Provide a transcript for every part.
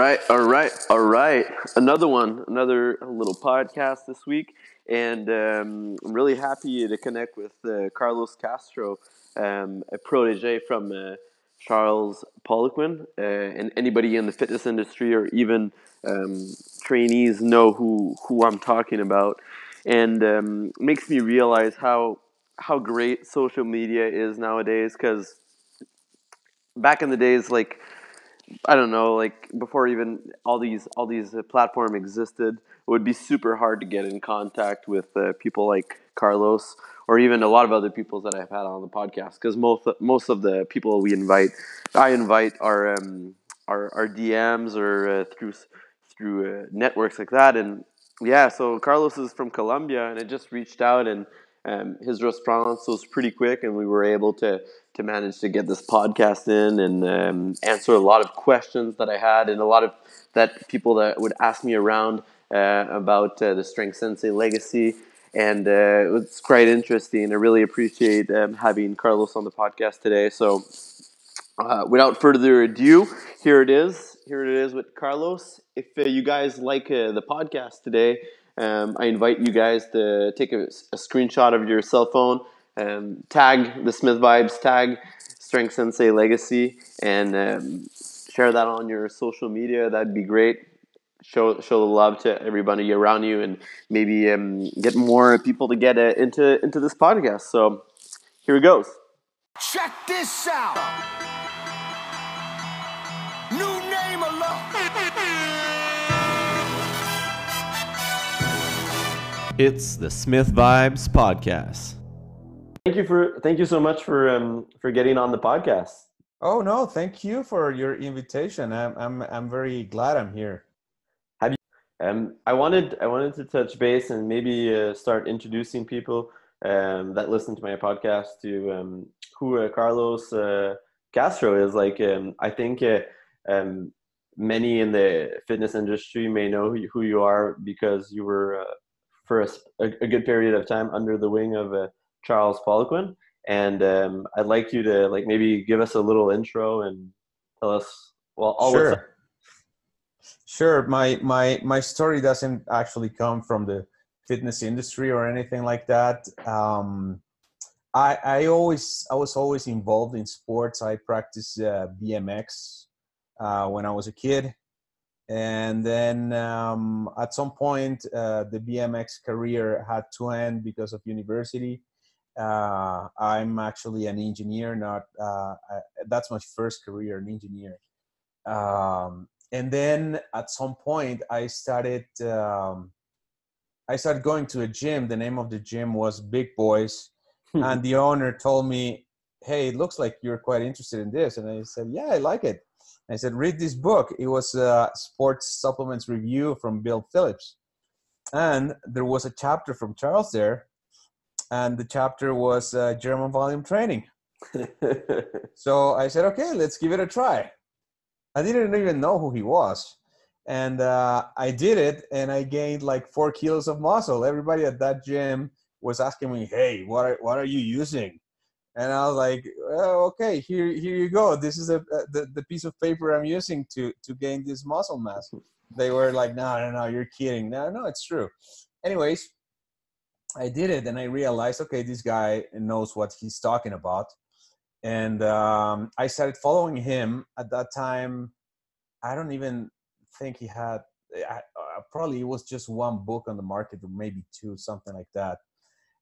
right, all right, all right. Another one, another little podcast this week, and um, I'm really happy to connect with uh, Carlos Castro, um, a protege from uh, Charles Poliquin, uh, and anybody in the fitness industry or even um, trainees know who who I'm talking about, and um, makes me realize how how great social media is nowadays. Because back in the days, like I don't know, like before even all these all these uh, platform existed, it would be super hard to get in contact with uh, people like Carlos or even a lot of other people that I've had on the podcast because most most of the people we invite, I invite are um, DMs or uh, through through uh, networks like that, and yeah, so Carlos is from Colombia, and I just reached out and. Um, his response was pretty quick, and we were able to to manage to get this podcast in and um, answer a lot of questions that I had and a lot of that people that would ask me around uh, about uh, the Strength Sensei legacy. And uh, it was quite interesting. I really appreciate um, having Carlos on the podcast today. So, uh, without further ado, here it is. Here it is with Carlos. If uh, you guys like uh, the podcast today, um, I invite you guys to take a, a screenshot of your cell phone um, tag the Smith Vibes, tag Strength Sensei Legacy, and um, share that on your social media. That'd be great. Show show the love to everybody around you, and maybe um, get more people to get uh, into into this podcast. So here it goes. Check this out. New name alone. It's the Smith Vibes Podcast. Thank you for thank you so much for um, for getting on the podcast. Oh no, thank you for your invitation. I'm I'm I'm very glad I'm here. Have you? Um, I wanted I wanted to touch base and maybe uh, start introducing people um, that listen to my podcast to um, who uh, Carlos uh, Castro is. Like um, I think uh, um, many in the fitness industry may know who you are because you were uh, for a, a, good period of time under the wing of uh, Charles Poliquin, and um, I'd like you to like maybe give us a little intro and tell us well all sure. Sure. My my my story doesn't actually come from the fitness industry or anything like that. Um, I I always I was always involved in sports. I practiced uh, BMX uh, when I was a kid, and then um, at some point uh, the BMX career had to end because of university uh, I'm actually an engineer, not uh, I, that's my first career, an engineer. Um, and then at some point, I started um, I started going to a gym. The name of the gym was Big Boys, and the owner told me, "Hey, it looks like you're quite interested in this." And I said, "Yeah, I like it." I said, "Read this book." It was a sports supplements review from Bill Phillips, and there was a chapter from Charles there and the chapter was uh, German volume training. so I said, okay, let's give it a try. I didn't even know who he was. And uh, I did it, and I gained like four kilos of muscle. Everybody at that gym was asking me, "Hey, what are, what are you using?" And I was like, oh, "Okay, here here you go. This is a, a, the the piece of paper I'm using to to gain this muscle mass." They were like, "No, no, no, you're kidding." No, no, it's true. Anyways, I did it and I realized, okay, this guy knows what he's talking about. And um, I started following him at that time. I don't even think he had, I, uh, probably it was just one book on the market or maybe two, something like that.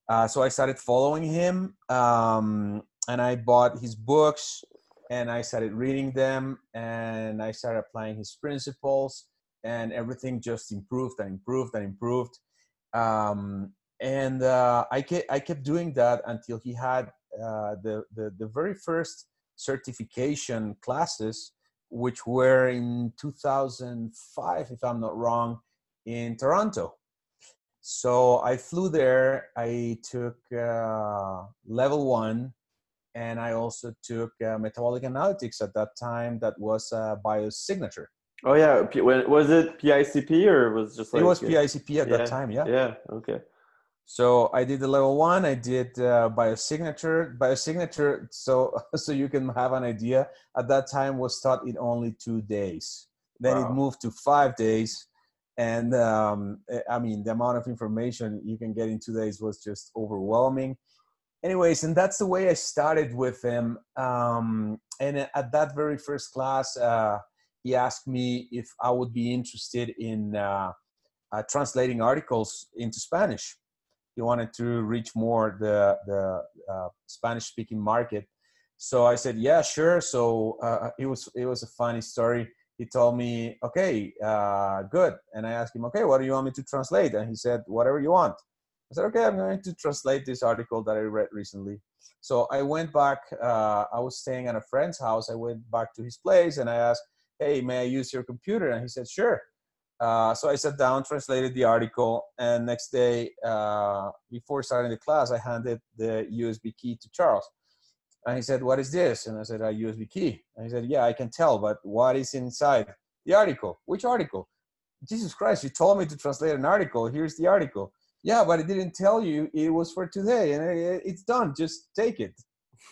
Uh, so I started following him um, and I bought his books and I started reading them and I started applying his principles and everything just improved and improved and improved. Um, and uh, I kept I kept doing that until he had uh, the, the the very first certification classes, which were in 2005, if I'm not wrong, in Toronto. So I flew there. I took uh, level one, and I also took uh, metabolic analytics at that time. That was uh, biosignature. Oh yeah, was it PICP or was it just like it was PICP at yeah, that time? Yeah. Yeah. Okay. So I did the level one. I did uh, biosignature. Biosignature. So so you can have an idea. At that time, was taught in only two days. Then Wow. it moved to five days, and um, eh, I mean the amount of information you can get in two days was just overwhelming. Anyways, and that's the way I started with him. Um, and at that very first class, uh, he asked me if I would be interested in uh, uh, translating articles into Spanish. He wanted to reach more the the uh, Spanish speaking market. So I said, yeah, sure. So uh, it was it was a funny story. He told me, okay, uh, good. And I asked him, okay, what do you want me to translate? And he said, whatever you want. I said, okay, I'm going to translate this article that I read recently. So I went back. Uh, I was staying at a friend's house. I went back to his place and I asked, hey, may I use your computer? And he said, sure. Uh, so I sat down, translated the article, and next day, uh, before starting the class, I handed the USB key to Charles. And he said, What is this? And I said, A USB key. And he said, Yeah, I can tell, but what is inside the article? Which article? Jesus Christ, you told me to translate an article. Here's the article. Yeah, but I didn't tell you it was for today, and it's done. Just take it.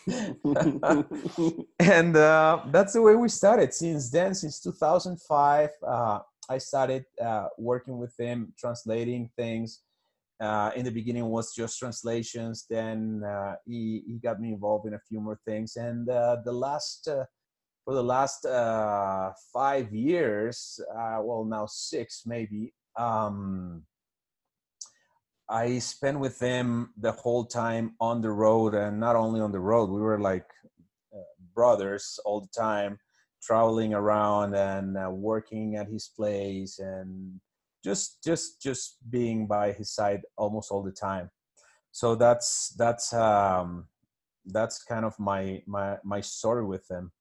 and uh, that's the way we started. Since then, since 2005, uh, I started uh, working with him, translating things. Uh, in the beginning was just translations. Then uh, he he got me involved in a few more things, and uh, the last uh, for the last uh, five years, well now six maybe. Um, I spent with him the whole time on the road, and not only on the road. We were like brothers all the time, traveling around and uh, working at his place, and just just just being by his side almost all the time. So that's that's um, that's kind of my my my story with him.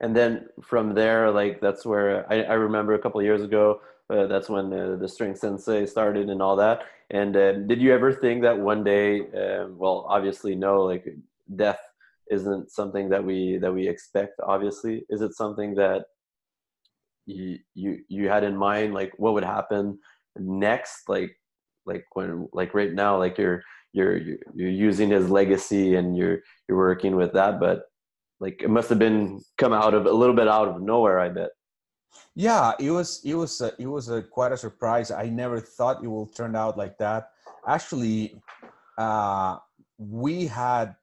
and then from there, like that's where I, I remember a couple years ago. Uh, that's when uh, the Strength Sensei started and all that. And uh, did you ever think that one day? Um, well, obviously, no. Like death isn't something that we that we expect. Obviously, is it something that you you you had in mind? Like what would happen next? Like like when like right now, like you're you're you're using his legacy and you're you're working with that, but like it must have been come out of a little bit out of nowhere i bet Yeah, it was it was a, it was a quite a surprise. I never thought it will turn out like that. Actually, uh, we had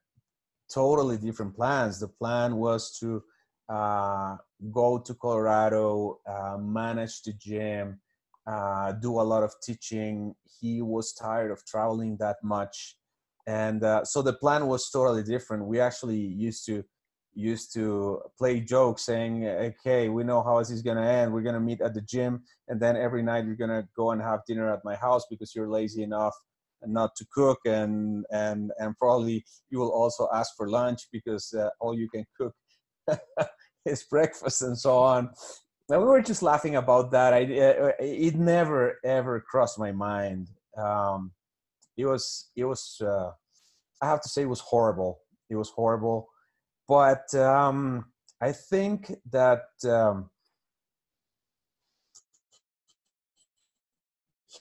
totally different plans. The plan was to uh, go to Colorado, uh, manage the gym, uh, do a lot of teaching. He was tired of traveling that much, and uh, so the plan was totally different. We actually used to used to play jokes saying, "Okay, we know how this is gonna end. We're gonna meet at the gym, and then every night we're gonna go and have dinner at my house because you're lazy enough not to cook, and and and probably you will also ask for lunch because uh, all you can cook is breakfast and so on." And we were just laughing about that. I uh, it never ever crossed my mind. Um, it was it was uh, I have to say it was horrible. It was horrible but um, I think that um,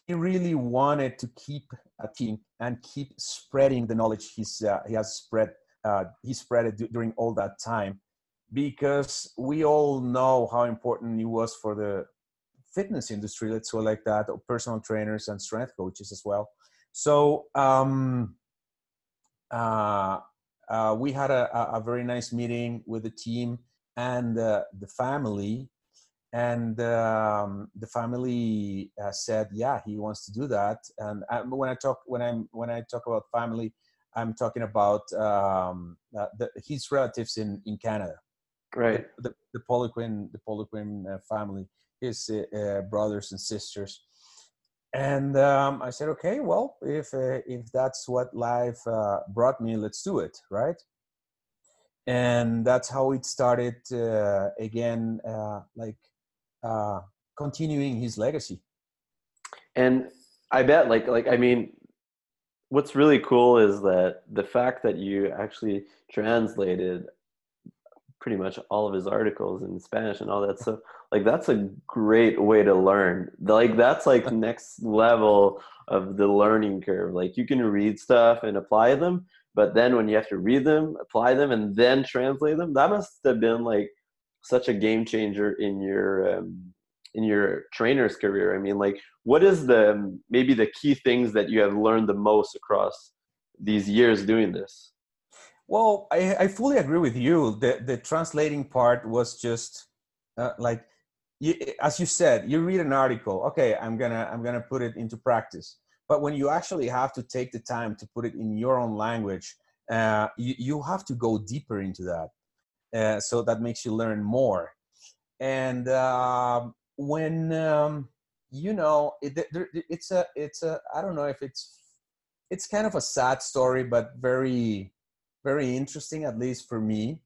he really wanted to keep team and keep spreading the knowledge he's uh, he has spread uh, he spread it d- during all that time. Because we all know how important he was for the fitness industry let's go like that or personal trainers and strength coaches as well. So um, uh, uh, we had a, a, a very nice meeting with the team and uh, the family and um, the family uh, said yeah he wants to do that and I, when i talk when i'm when i talk about family i'm talking about um, uh, the, his relatives in in canada right the, the poliquin the poliquin uh, family his uh, brothers and sisters and um, I said, okay, well, if uh, if that's what life uh, brought me, let's do it, right? And that's how it started. Uh, again, uh, like uh, continuing his legacy. and i bet like like i mean what's really cool is that the fact that you actually translated pretty much all of his articles in spanish and all that stuff like that's a great way to learn like that's like next level of the learning curve like you can read stuff and apply them but then when you have to read them apply them and then translate them that must have been like such a game changer in your um, in your trainer's career? I mean, like, what is the maybe the key things that you have learned the most across these years doing this? Well, I, I fully agree with you. The the translating part was just uh, like, you, as you said, you read an article. Okay, I'm gonna I'm gonna put it into practice. But when you actually have to take the time to put it in your own language, uh, you you have to go deeper into that. Uh, so that makes you learn more. And uh, when um, you know, it, it's a it's a I don't know if it's it's kind of a sad story, but very very interesting, at least for me.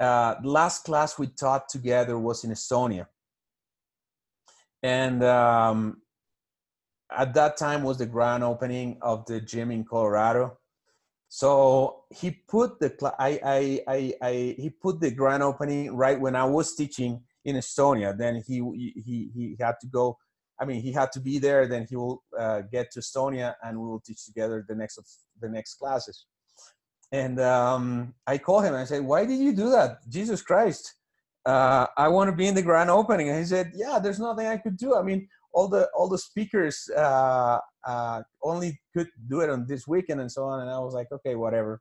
Uh, last class we taught together was in Estonia, and um, at that time was the grand opening of the gym in Colorado. So he put the I, I, I, I, he put the grand opening right when I was teaching in Estonia. Then he he he had to go. I mean, he had to be there. Then he will uh, get to Estonia, and we will teach together the next of the next classes. And um, I called him and I said, Why did you do that? Jesus Christ. Uh, I want to be in the grand opening. And he said, Yeah, there's nothing I could do. I mean, all the all the speakers uh, uh, only could do it on this weekend and so on. And I was like, okay, whatever.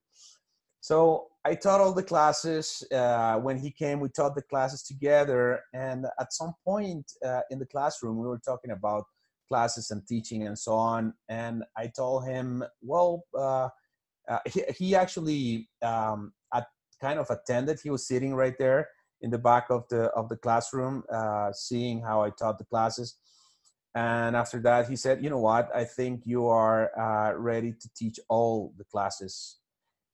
So I taught all the classes. Uh, when he came, we taught the classes together. And at some point uh, in the classroom, we were talking about classes and teaching and so on. And I told him, well, uh, uh, he, he, actually um, at, kind of attended. He was sitting right there in the back of the of the classroom, seeing how I taught the classes. And after that, he said, "You know what? I think you are uh, ready to teach all the classes."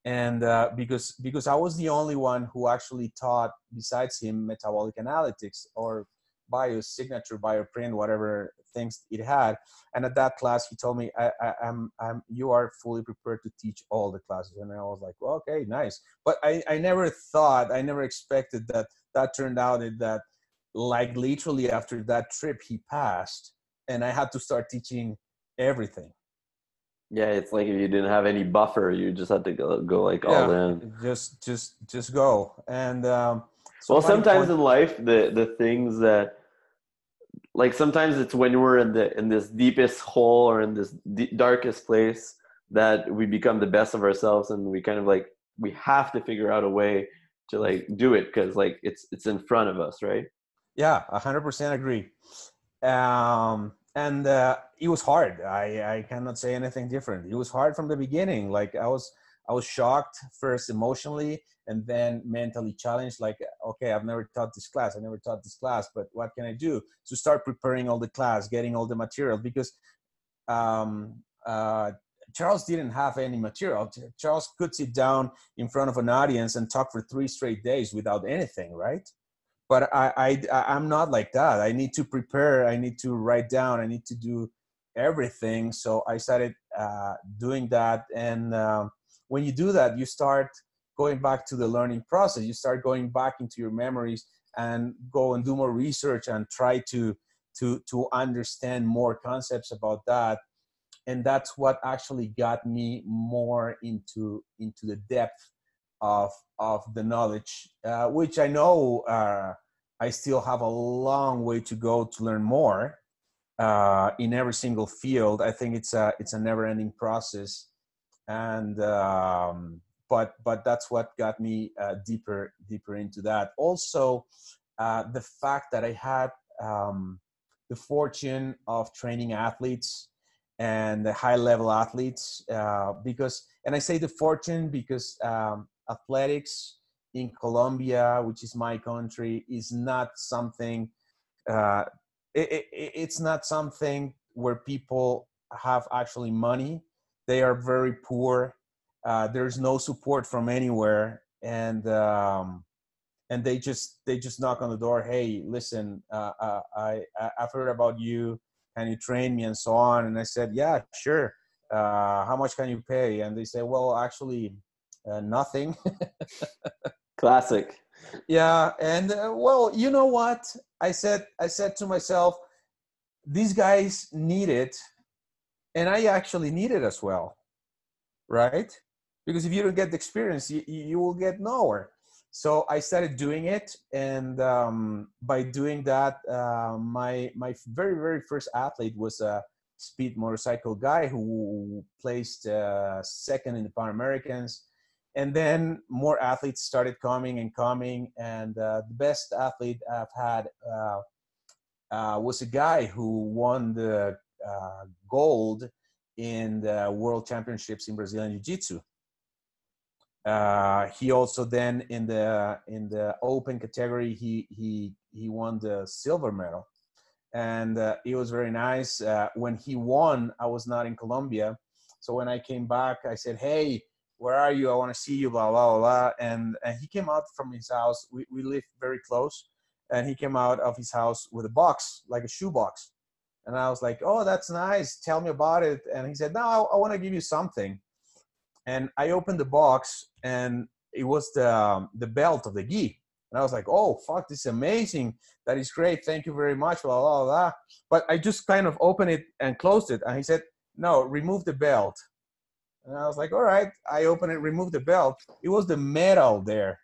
And uh, because because I was the only one who actually taught, besides him, metabolic analytics or bio signature, bioprint, whatever things it had. And at that class, he told me, I, I, I'm, I'm, you are fully prepared to teach all the classes. And I was like, well, okay, nice. But I, I never thought, I never expected that that turned out that like literally after that trip, he passed and I had to start teaching everything. Yeah, it's like if you didn't have any buffer, you just had to go, go like all yeah, in. Just, just, just go. And um, well, sometimes point- in life, the the things that like sometimes it's when we're in the in this deepest hole or in this d- darkest place that we become the best of ourselves and we kind of like we have to figure out a way to like do it because like it's it's in front of us right yeah 100% agree um and uh, it was hard. I i cannot say anything different. It was hard from the beginning. Like i was i was shocked first emotionally and then mentally challenged like okay i've never taught this class. I never taught this class but what can i do to start preparing all the class getting all the material? Because um, uh, charles didn't have any material. Charles could sit down in front of an audience and talk for three straight days without anything right but I, I i'm not like that. I need to prepare. I need to write down. I need to do everything. So i started uh, doing that. And uh, when you do that you start going back to the learning process. You start going back into your memories and go and do more research and try to to to understand more concepts about that. And that's what actually got me more into into the depth of of the knowledge uh, which i know uh, i still have a long way to go to learn more uh, in every single field i think it's a it's a never ending process and um, but but that's what got me uh, deeper deeper into that. Also, uh, the fact that I had um, the fortune of training athletes and the high level athletes uh, because and I say the fortune because um, athletics in Colombia, which is my country, is not something. Uh, it, it, it's not something where people have actually money. They are very poor. Uh, there's no support from anywhere. And um, and they just they just knock on the door hey listen uh, uh, I, i've heard about you. Can you train me? and so on. And i said yeah sure. Uh, how much can you pay? And they say well actually uh, nothing. Classic. Yeah and uh, well you know what? I said i said to myself these guys need it and i actually need it as well right? Because if you don't get the experience you, you will get nowhere. So I started doing it, and um, by doing that, uh, my my very very first athlete was a speed motorcycle guy who placed uh, second in the Pan Americans, and then more athletes started coming and coming, and uh, the best athlete I've had uh, uh, was a guy who won the uh, gold in the World Championships in Brazilian Jiu-Jitsu. Uh, he also then in the in the open category he he he won the silver medal, and uh, it was very nice. When he won, I was not in Colombia, so when I came back, I said, "Hey, where are you? I want to see you." Blah blah blah. And and he came out from his house. We we live very close, and he came out of his house with a box, like a shoe box. And I was like, "Oh, that's nice. Tell me about it." And he said, "No, I, I want to give you something." and I opened the box and it was the um, the belt of the gi. And I was like, oh fuck, this is amazing. That is great. Thank you very much. Blah blah blah. But I just kind of opened it and closed it. And he said, no, remove the belt. And I was like, all right. I opened it, removed the belt. It was the medal there.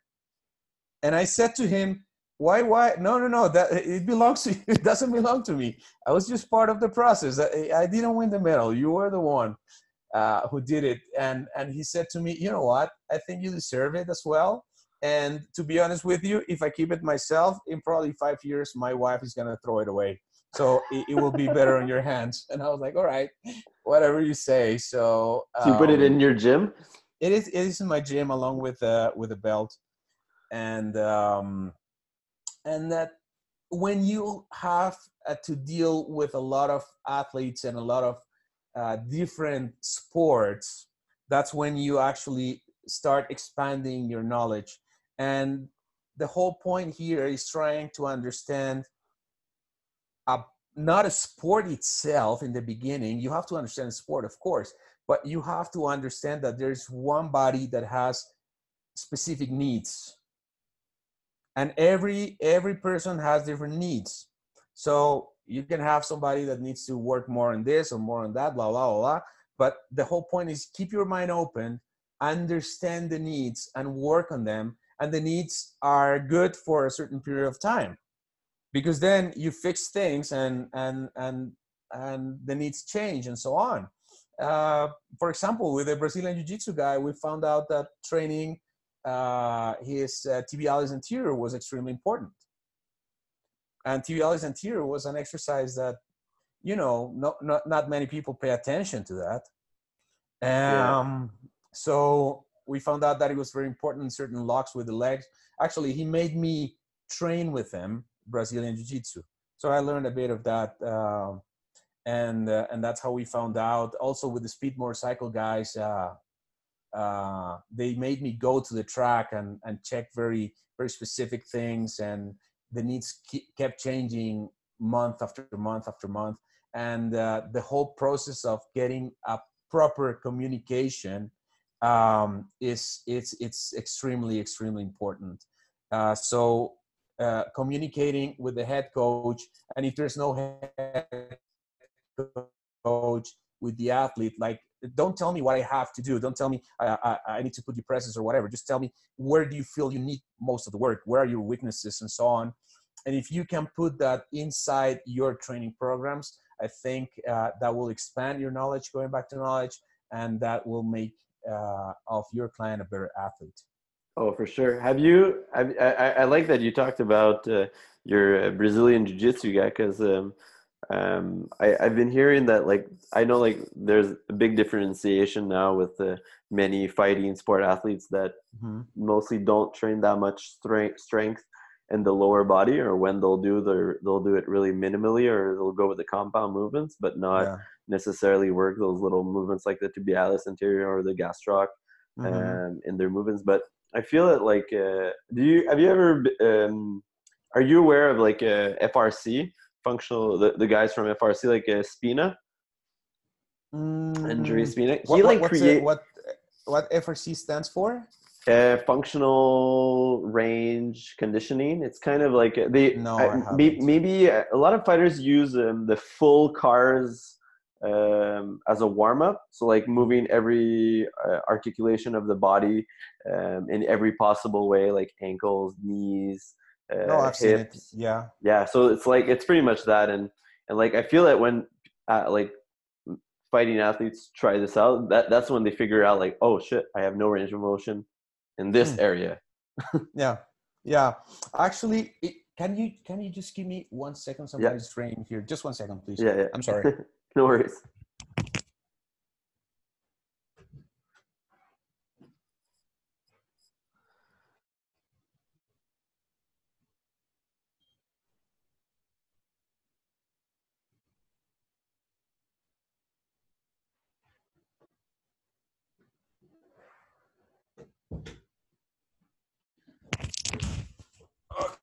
And I said to him, why why no no no that it belongs to you it doesn't belong to me i was just part of the process i, I didn't win the medal you were the one uh, who did it, and and he said to me, "You know what? I think you deserve it as well." And to be honest with you, if I keep it myself, in probably five years, my wife is gonna throw it away. So it, it will be better on your hands. And I was like, "All right, whatever you say." So, um, you put it in um, your gym. It is. It is in my gym along with uh, with a belt, and um, and that when you have uh, to deal with a lot of athletes and a lot of uh, different sports, that's when you actually start expanding your knowledge. And the whole point here is trying to understand not a sport itself in the beginning. You have to understand sport, of course, but you have to understand that there's one body that has specific needs and every every person has different needs so you can have somebody that needs to work more on this or more on that, blah, blah, blah, blah. But the whole point is keep your mind open, understand the needs and work on them. And the needs are good for a certain period of time because then you fix things and, and, and, and the needs change and so on. Uh, for example, with the Brazilian Jiu Jitsu guy, we found out that training uh, his uh, tibialis anterior was extremely important and tibialis anterior was an exercise that you know not, not, not many people pay attention to that um, yeah. so we found out that it was very important in certain locks with the legs actually he made me train with him brazilian jiu-jitsu. So i learned a bit of that uh, and uh, and that's how we found out. Also with the speed motorcycle guys uh, uh, they made me go to the track and and check very very specific things and the needs kept changing month after month after month. And uh, the whole process of getting a proper communication um, is it's it's extremely extremely important. Uh, so uh, communicating with the head coach. And if there's no head coach with the athlete like don't tell me what i have to do. Don't tell me I, I, I, need to put you presses or whatever. Just tell me where do you feel you need most of the work? Where are your weaknesses? And so on. And if you can put that inside your training programs i think uh, that will expand your knowledge going back to knowledge and that will make uh, of your client a better athlete oh for sure have you i, I, I like that you talked about uh, your uh, brazilian jiu-jitsu guy because um, um, I, I've been hearing that like I know like there's a big differentiation now with the many fighting sport athletes that mm-hmm. mostly don't train that much strength strength in the lower body or when they'll do their they'll do it really minimally or they'll go with the compound movements but not yeah. necessarily work those little movements like the tibialis anterior or the gastroc mm-hmm. um, in their movements but I feel it like uh, do you have you ever um, are you aware of like a uh, FRC functional the, the guys from FRC like uh, Spina? Mm, Spina? He what, like create what what FRC stands for? Uh, functional range conditioning. It's kind of like they no, uh, maybe, maybe a lot of fighters use um, the full CARs um, as a warm up. So like moving every uh, articulation of the body um, in every possible way, like ankles, knees, uh, no, I've seen it. hips. Yeah. Yeah, so it's like it's pretty much that, and and like I feel that when uh, like fighting athletes try this out, that that's when they figure out like, oh shit, I have no range of motion in this Hmm. area. Yeah, yeah. Actually, it, can you can you just give me one second? Somebody's ringing here. Just one second, please. Yeah, yeah. I'm sorry. no worries.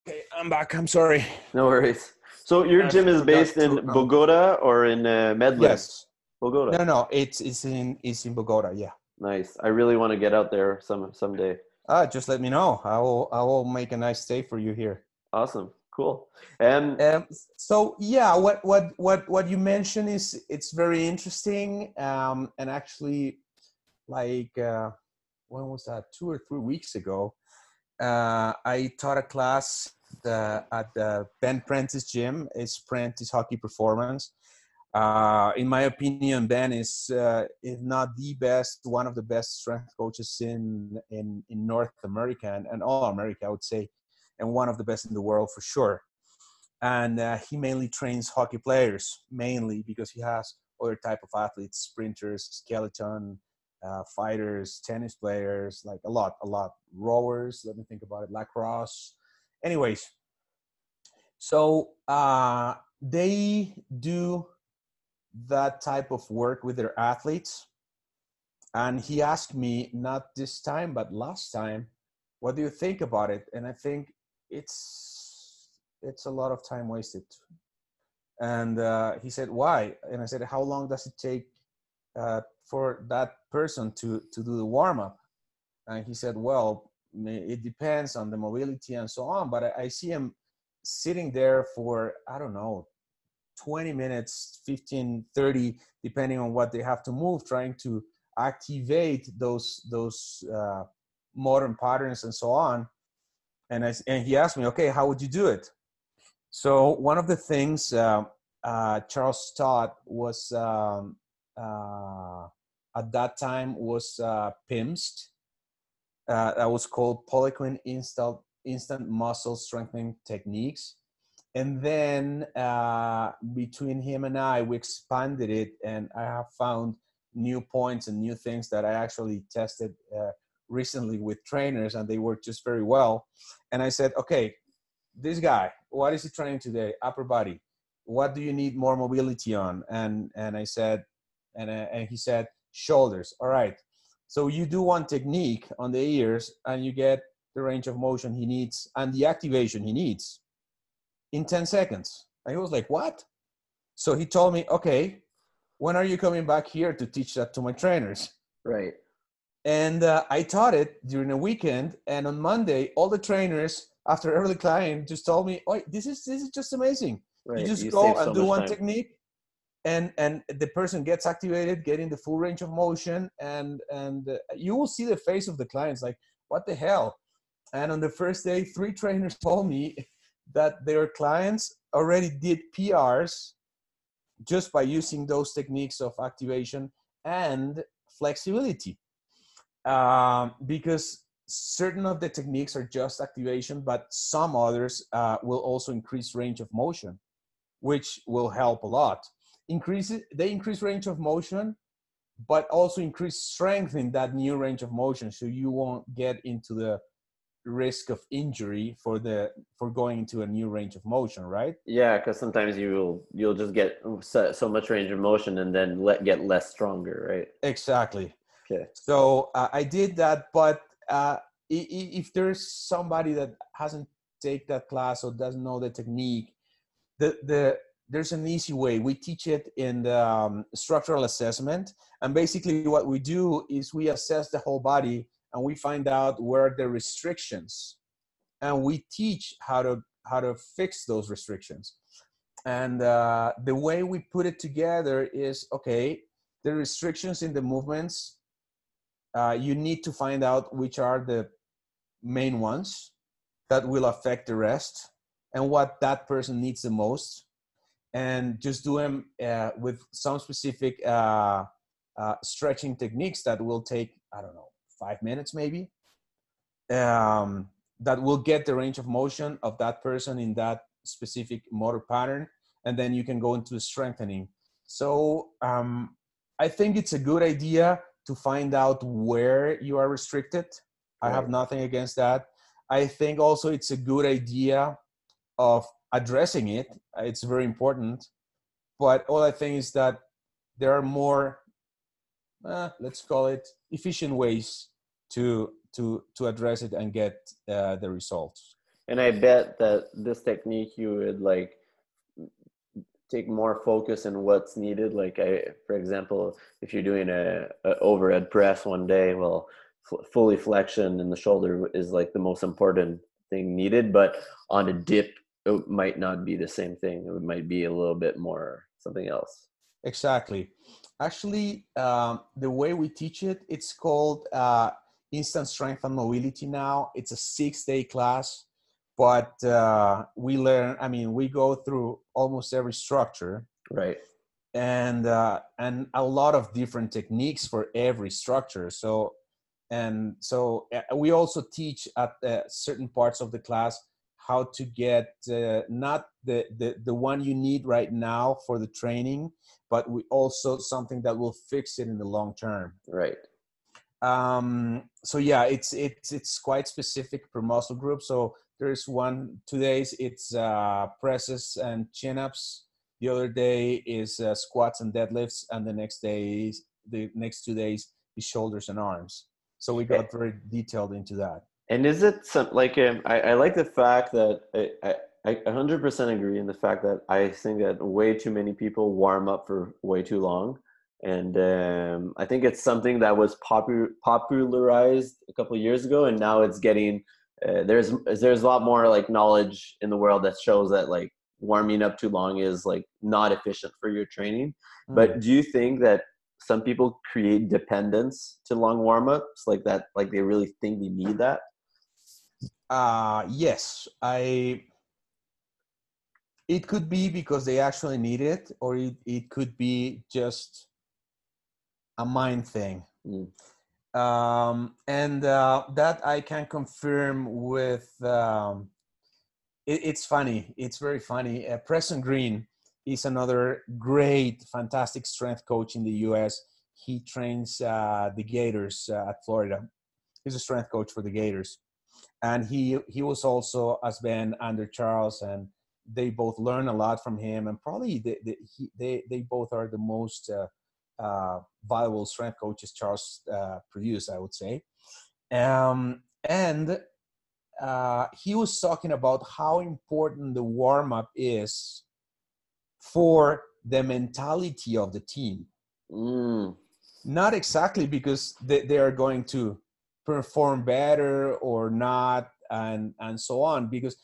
Okay, I'm back. I'm sorry. No worries. So your gym is based in Bogota or in uh, Medellin? Yes. Bogota. No, no. It's it's in it's in Bogota. Yeah. Nice. I really want to get out there some someday. Ah, just let me know. I will I will make a nice stay for you here. Awesome. Cool. And Um, so yeah, what what what what you mentioned is it's very interesting. Um, and actually, like uh, when was that? Two or three weeks ago, uh, I taught a class at the Ben Prentiss Gym. It's Prentiss Hockey Performance. Uh, in my opinion, Ben is uh, if not the best, one of the best strength coaches in in in North America and, and all America, I would say, and one of the best in the world for sure and uh, he mainly trains hockey players mainly because he has other type of athletes sprinters skeleton uh, fighters tennis players like a lot a lot rowers let me think about it lacrosse anyways so uh, they do that type of work with their athletes. And he asked me not this time but last time what do you think about it? And i think it's it's a lot of time wasted. And uh, he said why? And i said how long does it take uh, for that person to to do the warm up and he said well it depends on the mobility and so on but i, I see him sitting there for i don't know 20 minutes 15 30 depending on what they have to move trying to activate those those uh, modern patterns and so on and I, and he asked me okay how would you do it so one of the things uh, uh, charles taught was um, uh, at that time was uh, PIMST. Uh, that was called Poliquin Instant, Instant Muscle Strengthening Techniques. And then uh, between him and I, we expanded it, and I have found new points and new things that I actually tested uh, recently with trainers, and they work just very well. And I said, okay, this guy, what is he training today? Upper body. What do you need more mobility on? And and I said, and uh, and he said shoulders. All right. So you do one technique on the ears, and you get the range of motion he needs and the activation he needs in 10 seconds. And he was like, What? So he told me, Okay, when are you coming back here to teach that to my trainers? right. And uh, I taught it during a weekend. And on Monday, all the trainers, after every client, just told me, "Oh, this is this is just amazing. Right. You just You go and do one time. technique, and and the person gets activated, getting the full range of motion, and and uh, you will see the face of the clients like, what the hell? And on the first day, three trainers told me that their clients already did PRs just by using those techniques of activation and flexibility. Um, because certain of the techniques are just activation, but some others uh, will also increase range of motion, which will help a lot. Increase it, they increase range of motion, but also increase strength in that new range of motion, so you won't get into the risk of injury for the for going into a new range of motion, right? Yeah, because sometimes you'll you'll just get so, so much range of motion and then let get less stronger, right? Exactly. Okay. So uh, I did that, but uh, if there's somebody that hasn't take that class or doesn't know the technique, the the there's an easy way. We teach it in the um, structural assessment, and basically what we do is we assess the whole body and we find out where the restrictions, and we teach how to how to fix those restrictions. and uh, the way we put it together is okay the restrictions in the movements uh, you need to find out which are the main ones that will affect the rest and what that person needs the most and just do them uh, with some specific uh, uh, stretching techniques that will take i don't know five minutes maybe. Um, that will get the range of motion of that person in that specific motor pattern and then you can go into strengthening. So um, i think it's a good idea to find out where you are restricted. I have nothing against that. I think also it's a good idea of addressing it it's very important but all i think is that there are more uh, let's call it efficient ways to to to address it and get uh, the results And I bet that this technique you would like take more focus in what's needed. Like I, for example, if you're doing a, a overhead press one day, well, fully flexion in the shoulder is like the most important thing needed. But on a dip, it might not be the same thing. It might be a little bit more something else. Exactly. Actually, um, the way we teach it, it's called uh, Instant Strength and Mobility now. It's a six day class, but uh, we learn, I mean, we go through almost every structure Right. and uh, and a lot of different techniques for every structure. So and so uh, we also teach at uh, certain parts of the class how to get uh, not the, the the one you need right now for the training, but we also something that will fix it in the long term. Right. Um, so yeah, it's it's it's quite specific per muscle group. So there's one two days it's uh, presses and chin ups. The other day is uh, squats and deadlifts, and the next day is, the next two days is shoulders and arms. So we got very detailed into that. And is it some like um, I, I like the fact that I, I I 100% agree in the fact that I think that way too many people warm up for way too long, and um, I think it's something that was popular popularized a couple of years ago, and now it's getting uh, there's there's a lot more like knowledge in the world that shows that like warming up too long is like not efficient for your training. But do you think that some people create dependence to long warm ups like that like they really think they need that? Uh, yes, I. It could be because they actually need it, or it, it could be just a mind thing. Mm. Um, and uh, that I can confirm with. Um, it, it's funny. It's very funny. Uh, Preston Greene is another great, fantastic strength coach in the U.S. He trains uh, the Gators uh, at Florida. He's a strength coach for the Gators and he he was also as Ben under Charles, and they both learn a lot from him, and probably they they he, they, they both are the most uh, uh, valuable strength coaches Charles uh, produced, I would say. Um, and uh, he was talking about how important the warm up is for the mentality of the team. Mm. Not exactly because they, they are going to perform better or not and and so on because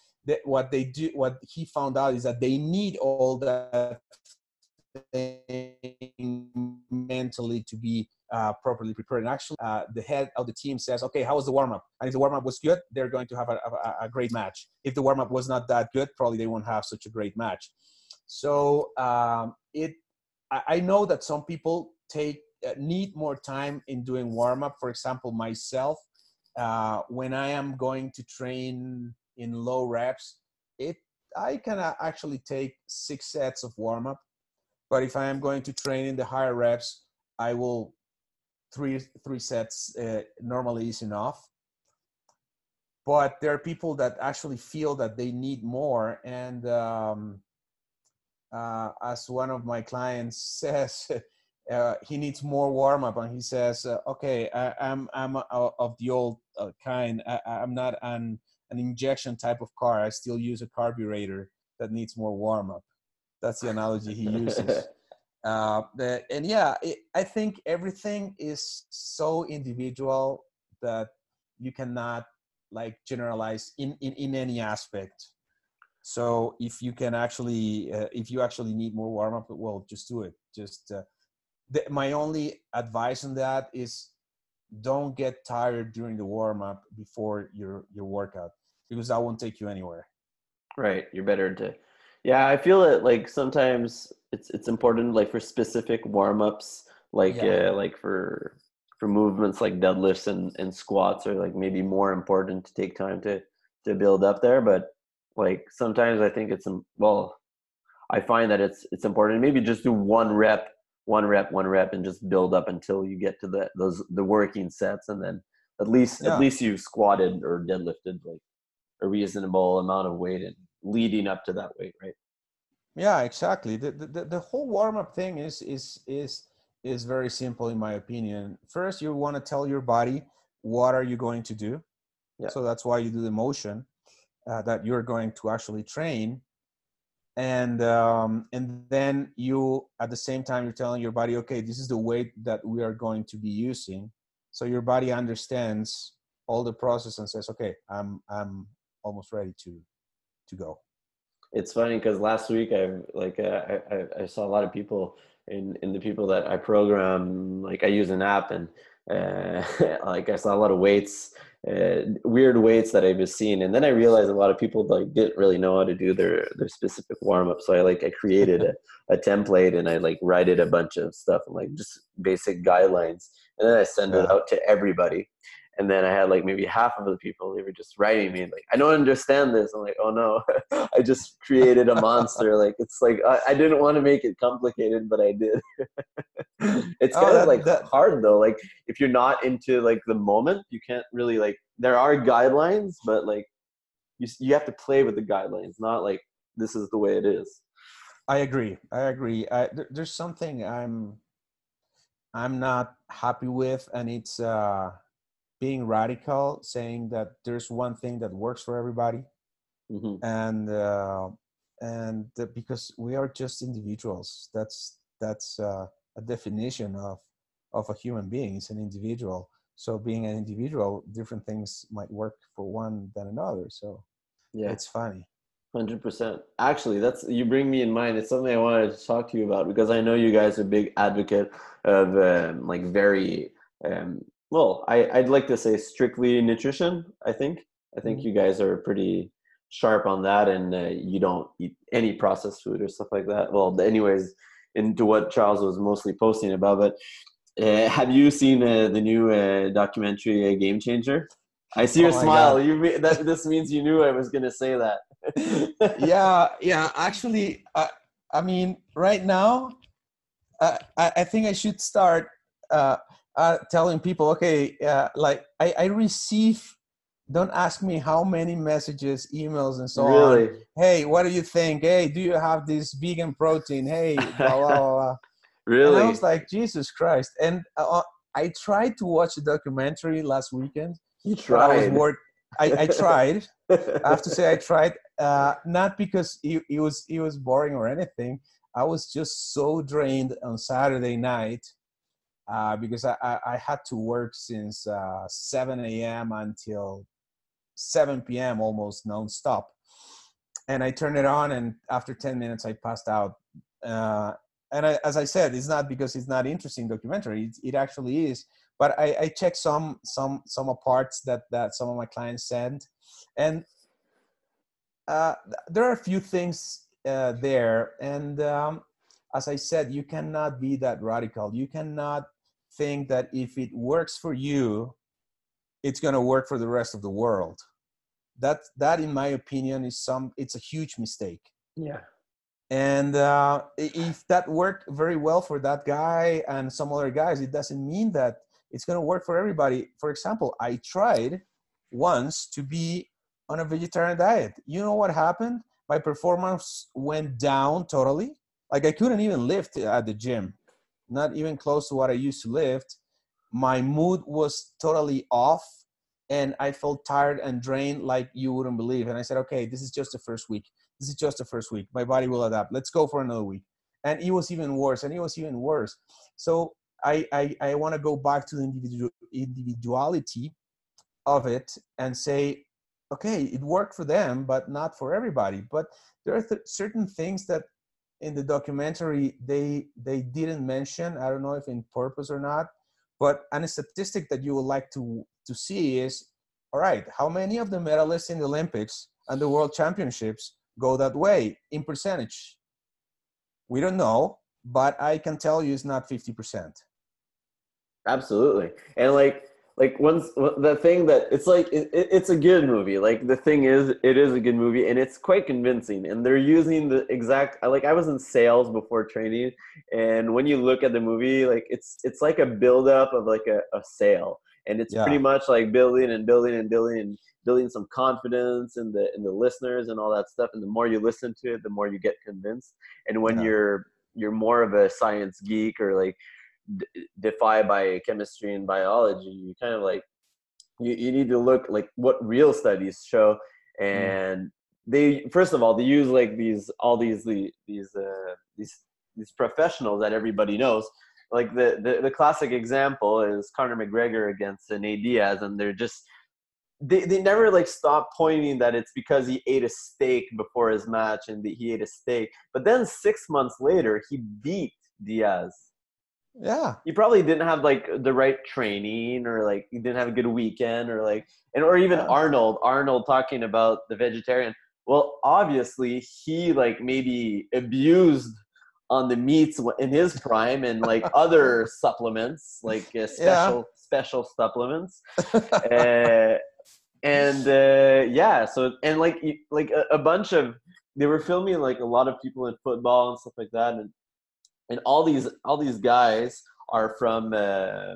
what they do what he found out is that they need all that mentally to be uh, properly prepared. And actually uh, the head of the team says okay how was the warm-up? And if the warm-up was good they're going to have a, a, a great match. If the warm-up was not that good probably they won't have such a great match. So um, it I, I know that some people take need more time in doing warm up. For example, myself, uh, when I am going to train in low reps, it I can uh, actually take six sets of warm up. But if I am going to train in the higher reps, I will three three sets uh, normally is enough. But there are people that actually feel that they need more, and um, uh, as one of my clients says. Uh, he needs more warm up, and he says, uh, "Okay, I, am I'm, I'm uh, of the old uh, kind. I, I'm not an an injection type of car. I still use a carburetor that needs more warm up." That's the analogy he uses. uh, the, and yeah, it, I think everything is so individual that you cannot like generalize in in, in any aspect. So if you can actually, uh, if you actually need more warm up, well, just do it. Just uh, the, my only advice on that is don't get tired during the warm up before your your workout because that won't take you anywhere. Right. You're better to. Yeah, I feel it. Like sometimes it's it's important, like for specific warm ups, like Yeah. uh, like for for movements like deadlifts and and squats are like maybe more important to take time to to build up there. But like sometimes I think it's well, I find that it's it's important. Maybe just do one rep, one rep, one rep, and just build up until you get to the those the working sets, and then at least Yeah. at least you've squatted or deadlifted like a reasonable amount of weight and leading up to that weight, right? Yeah, exactly. The the, the- whole warm up thing is is is is very simple in my opinion. First, you want to tell your body what are you going to do. Yeah. So that's why you do the motion uh, that you're going to actually train, and um, and then you at the same time you're telling your body, okay, this is the weight that we are going to be using. So your body understands all the process and says, okay, I'm I'm almost ready to to go. It's funny because last week I like uh, I, I saw a lot of people in in the people that I program like I use an app and uh, like I saw a lot of weights uh, weird weights that I was seeing and then I realized a lot of people like didn't really know how to do their their specific warm up so I like I created a, a template and I like write it a bunch of stuff and like just basic guidelines. And then I send it out to everybody and then I had like maybe half of the people they were just writing me like I don't understand this. I'm like, oh no, I just created a monster. like it's like I, I didn't want to make it complicated, but I did. it's Oh, kind that- of like that- hard though. Like if you're not into like the moment, you can't really like. There are guidelines, but like you you have to play with the guidelines, not like this is the way it is. I agree. I agree. I, there, there's something I'm I'm not happy with, and it's uh, being radical, saying that there's one thing that works for everybody, hmm and uh, and because we are just individuals. That's that's uh, a definition of of a human being. It's an individual. So being an individual, different things might work for one than another. So Yeah. it's funny. Hundred percent. Actually, that's you bring me in mind. It's something I wanted to talk to you about because I know you guys are big advocate of um, like very um, well. I I'd like to say strictly nutrition. I think I think Mhm. you guys are pretty sharp on that, and uh, you don't eat any processed food or stuff like that. Well, anyways, into what Charles was mostly posting about. But uh, have you seen uh, the new uh, documentary uh, Game Changer? I see your Oh smile. God. You that this means you knew I was gonna say that. yeah yeah actually i i mean right now uh, I, I think i should start uh, uh telling people okay uh, like i i receive don't ask me how many messages emails and so on hey what do you think hey do you have this vegan protein hey blah blah blah. Really? and i was like jesus christ and uh, i tried to watch the documentary last weekend you but i was tried. work I, I tried I have to say I tried, uh, not because it, it was it was boring or anything. I was just so drained on Saturday night uh, because I, I, had to work since uh, 7 a.m. until 7 p.m. almost nonstop. And I turned it on, and after 10 minutes, I passed out. Uh, and I, as I said, it's not because it's not interesting documentary. It, it actually is. But I, I checked some some some parts that that some of my clients sent, and uh, there are a few things uh, there. And um, as I said, you cannot be that radical. You cannot think that if it works for you, it's going to work for the rest of the world. That that, in my opinion, is some. It's a huge mistake. yeah. And uh, if that worked very well for that guy and some other guys, it doesn't mean that it's going to work for everybody. For example, I tried once to be on a vegetarian diet. You know what happened? My performance went down totally. Like I couldn't even lift at the gym, not even close to what I used to lift. My mood was totally off and I felt tired and drained like you wouldn't believe. And I said, okay, this is just the first week this is just the first week. My body will adapt. Let's go for another week. And it was even worse. And it was even worse. So I I, I want to go back to the individual individuality of it and say okay, it worked for them, but not for everybody. But there are th- certain things that in the documentary they they didn't mention. I don't know if in purpose or not, but and a statistic that you would like to to see is all right, how many of the medalists in the Olympics and the World Championships go that way in percentage? We don't know, but I can tell you it's not 50%. Absolutely. And like like once the thing that it's like it, it's a good movie like the thing is it is a good movie and it's quite convincing and they're using the exact like i was in sales before training and when you look at the movie like it's it's like a build up of like a, a sale and it's yeah. pretty much like building and building and building and building some confidence in the in the listeners and all that stuff and the more you listen to it the more you get convinced and when yeah. you're you're more of a science geek or like d- defy biochemistry and biology you kind of like you, you need to look like what real studies show mm. and mm. they first of all they use like these all these the, these uh, these these professionals that everybody knows like the, the, the classic example is Conor McGregor against Nate Diaz, and they're just they, they never like stop pointing that it's because he ate a steak before his match and he ate a steak. But then six months later, he beat Diaz. Yeah, You probably didn't have like the right training, or like you didn't have a good weekend, or like and or even yeah. Arnold. Arnold talking about the vegetarian. Well, obviously he like maybe abused on the meats in his prime and like other supplements like uh, special yeah. special supplements uh, and uh, yeah so and like like a, a, bunch of they were filming like a lot of people in football and stuff like that and and all these all these guys are from uh,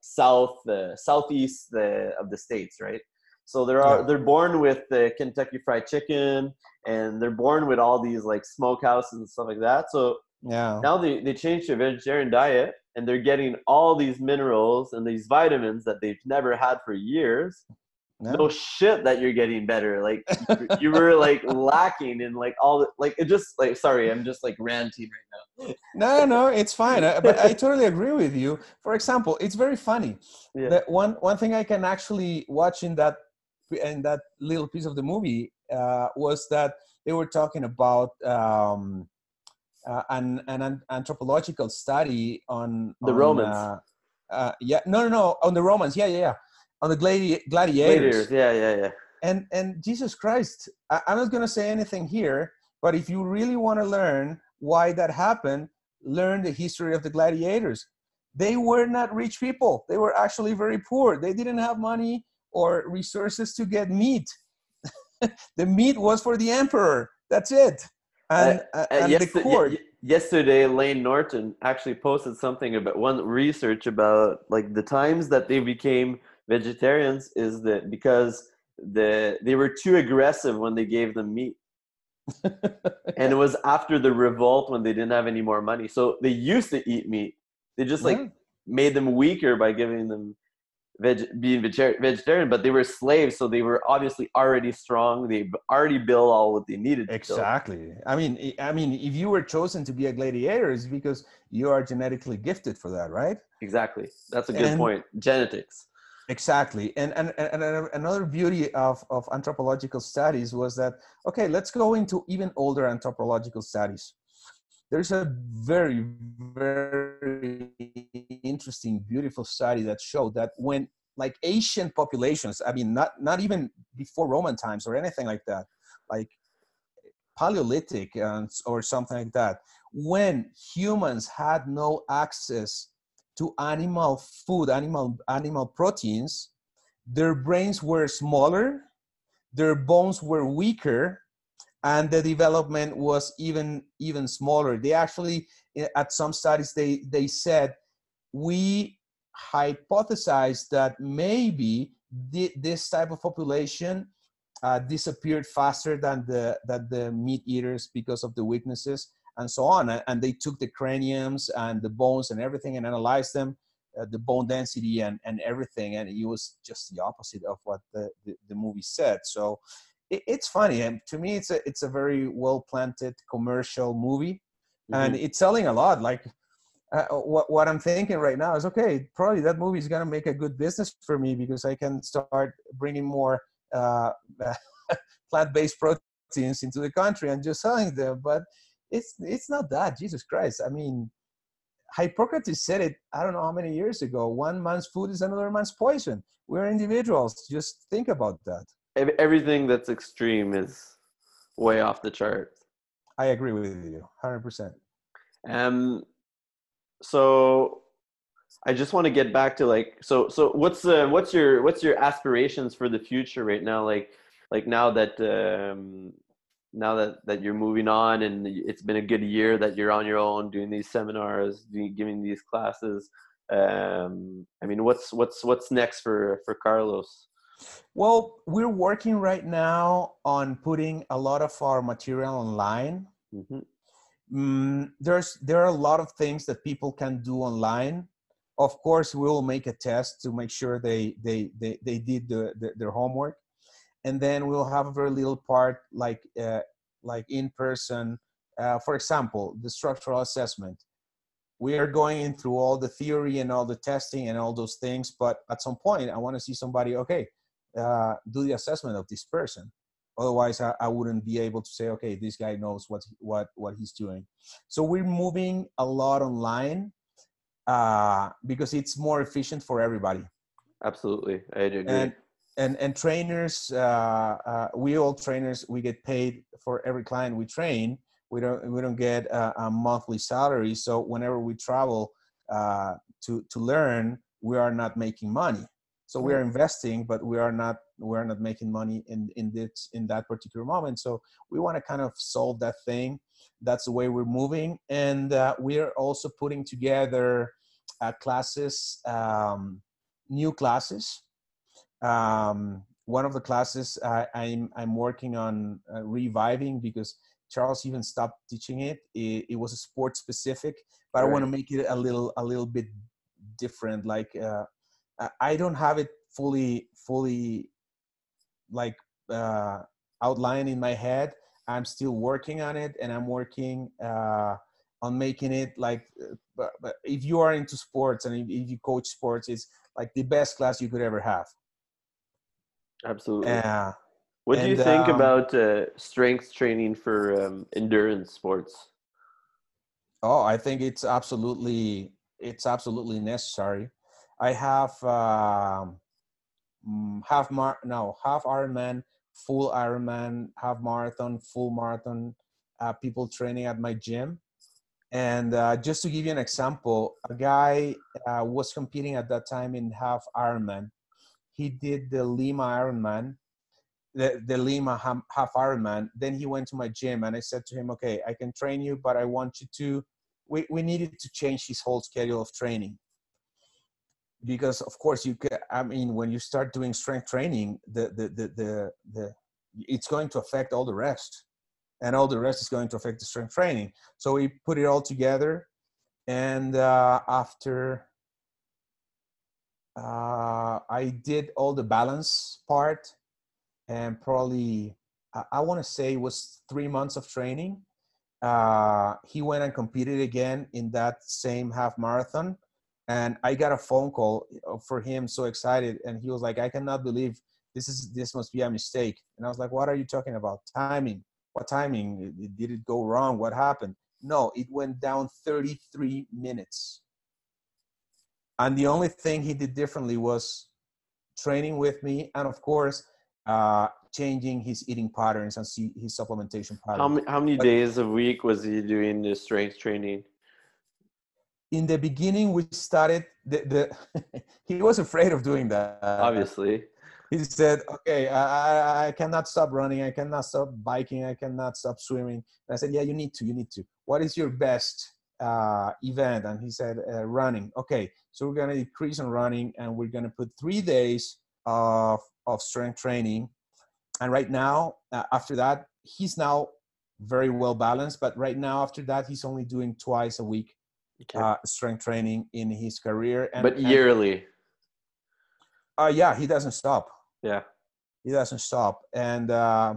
south uh, southeast uh, of the states right so they're yeah. they're born with the Kentucky Fried Chicken, and they're born with all these like smokehouses and stuff like that. So yeah. Now they, they changed to a vegetarian diet and they're getting all these minerals and these vitamins that they've never had for years. No, no shit that you're getting better. Like you were like lacking in like all the, like it just like sorry, I'm just like ranting right now. no, no, it's fine. I, but I totally agree with you. For example, it's very funny. Yeah. That one one thing I can actually watch in that in that little piece of the movie uh, was that they were talking about um, uh, an, an anthropological study on the on, Romans. Uh, uh, yeah, no, no, no, on the Romans. Yeah, yeah, yeah. On the gladi- gladiators. gladiators. Yeah, yeah, yeah. And and Jesus Christ, I, I'm not going to say anything here, but if you really want to learn why that happened, learn the history of the gladiators. They were not rich people. They were actually very poor. They didn't have money or resources to get meat. the meat was for the emperor. That's it and, uh, uh, and yesterday, the court. Yesterday, Layne Norton actually posted something about one research about like the times that they became vegetarians is that because the they were too aggressive when they gave them meat. and it was after the revolt when they didn't have any more money. So they used to eat meat. They just like yeah. made them weaker by giving them veg- being vegetarian, but they were slaves, so they were obviously already strong. They already built all what they needed. exactly. I mean, I mean, if you were chosen to be a gladiator, it's because you are genetically gifted for that, right? Exactly. That's a good and, point. Genetics. Exactly. And, and, and another beauty of, of anthropological studies was that, okay, let's go into even older anthropological studies there's a very very interesting beautiful study that showed that when like asian populations i mean not not even before roman times or anything like that like paleolithic and, or something like that when humans had no access to animal food animal animal proteins. Their brains were smaller their bones were weaker and the development was even even smaller. They actually at some studies they they said we hypothesized that maybe the, this type of population uh, disappeared faster than the than the meat eaters because of the weaknesses and so on and they took the craniums and the bones and everything and analyzed them uh, the bone density and, and everything and it was just the opposite of what the, the, the movie said so it, it's funny and to me it's a it's a very well planted commercial movie mm-hmm. and it's selling a lot like uh, what, what i'm thinking right now is okay probably that movie is going to make a good business for me because i can start bringing more uh, plant-based proteins into the country and just selling them. But it's it's not that. Jesus Christ! I mean, Hippocrates said it. I don't know how many years ago. One man's food is another man's poison. We're individuals. Just think about that. Everything that's extreme is way off the chart. I agree with you, hundred percent. Um, so I just want to get back to like, so so what's uh, what's your what's your aspirations for the future right now? Like like now that um, now that that you're moving on and it's been a good year that you're on your own doing these seminars, doing, giving these classes. Um, I mean, what's what's what's next for for Carlos? Well, we're working right now on putting a lot of our material online. Mm-hmm. Mm, there's there are a lot of things that people can do online. Of course, we will make a test to make sure they they they, they did the, the, their homework, and then we'll have a very little part like uh, like in person. Uh, for example, the structural assessment. We are going through all the theory and all the testing and all those things, but at some point, I want to see somebody. Okay, uh, do the assessment of this person otherwise I, I, wouldn't be able to say okay this guy knows what what what he's doing so we're moving a lot online uh, because it's more efficient for everybody absolutely i agree and and, and trainers uh, uh, we all trainers we get paid for every client we train. We don't we don't get a, a monthly salary. So whenever we travel uh, to to learn we are not making money. So we are investing but we are not we're not making money in in this in that particular moment. So we want to kind of solve that thing. That's the way we're moving. And uh, we're also putting together uh, classes um, new classes um, one of the classes uh, I'm I'm working on uh, reviving because Charles even stopped teaching it. It, it was a sport specific, but right. I want to make it a little a little bit different. Like uh, I don't have it fully fully like uh, outlined in my head. I'm still working on it, and I'm working uh, on making it like. Uh, but, but if you are into sports and if, if you coach sports, it's like the best class you could ever have. Absolutely. Yeah. What do you think um, about uh, strength training for um, endurance sports? Oh, I think it's absolutely it's absolutely necessary. I have mm, half mar no half Ironman, full Ironman, half marathon, full marathon. Uh, people training at my gym, and uh, just to give you an example, a guy uh, was competing at that time in half Ironman. He did the Lima Ironman, the, the Lima half Ironman. Then he went to my gym, and I said to him, "Okay, I can train you, but I want you to." We we needed to change his whole schedule of training because of course you can i mean when you start doing strength training the the the the, the it's going to affect all the rest and all the rest is going to affect the strength training so we put it all together and uh, after uh, i did all the balance part and probably i, I want to say it was three months of training. Uh, he went and competed again in that same half marathon and i got a phone call uh, for him so excited and he was like i cannot believe this is this must be a mistake. And i was like what are you talking about? Timing? What timing? Did it go wrong? What happened? No it went down 33 minutes and the only thing he did differently was training with me and of course uh, changing his eating patterns and see his supplementation patterns. How many, how many but, days a week was he doing the strength training? in the beginning we started the, the he was afraid of doing that. Obviously. He said okay I, I cannot stop running i cannot stop biking i cannot stop swimming. And i said yeah you need to you need to. What is your best uh, event? And he said uh, running. Okay so we're going to decrease on running and we're going to put three days of, of strength training and right now uh, after that he's now very well balanced but right now after that he's only doing twice a week okay. uh, strength training in his career. And, but yearly. And, uh, yeah, he doesn't stop. Yeah, he doesn't stop. And uh,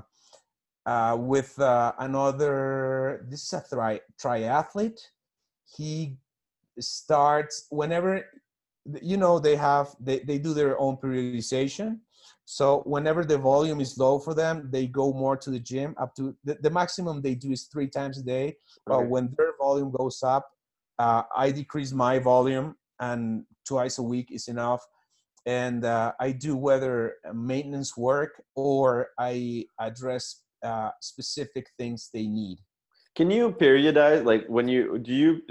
uh, with uh, another, this is a tri- triathlete. He starts whenever you know they have they, they do their own periodization So whenever the volume is low for them, they go more to the gym. Up to the, the maximum they do is three times a day. But when their volume goes up, uh, I decrease my volume, and twice a week is enough. And uh, I do whether maintenance work or I address uh, specific things they need. Can you periodize like when you do you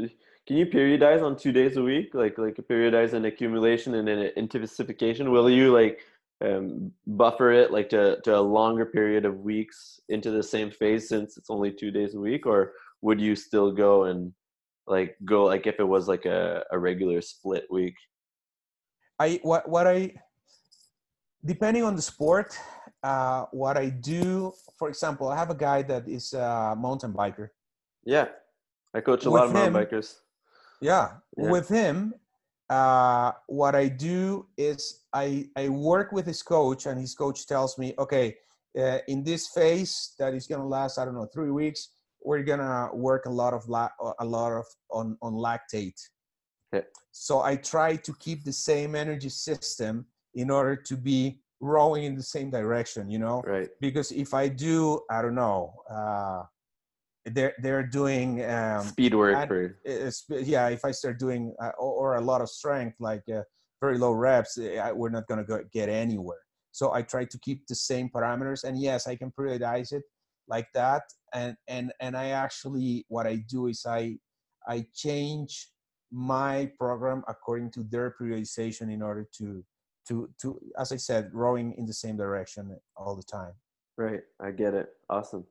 can you periodize on two days a week like like periodize an accumulation and an intensification? Will you like um, buffer it like to, to a longer period of weeks into the same phase since it's only two days a week, or would you still go and like go like if it was like a, a regular split week? I what what I depending on the sport, uh, what I do. For example, I have a guy that is a mountain biker. Yeah, I coach a lot of With mountain him- bikers. Yeah, Yeah. with him, uh, what I do is I I work with his coach, and his coach tells me, okay, uh, in this phase that is gonna last, I don't know, three weeks, we're gonna work a lot of la- a lot of on on lactate. Okay. So I try to keep the same energy system in order to be rowing in the same direction, you know Right. because if I do, I don't know, uh, they're they're doing um, Speed work and- for yeah. If I start doing uh, or, or a lot of strength, like uh, very low reps, eh, I, we're not gonna go get anywhere. So I try to keep the same parameters, and yes, I can periodize it like that. And and and I actually what I do is I I change my program according to their periodization in order to to to as I said, rowing in the same direction all the time. Right, I get it. Awesome.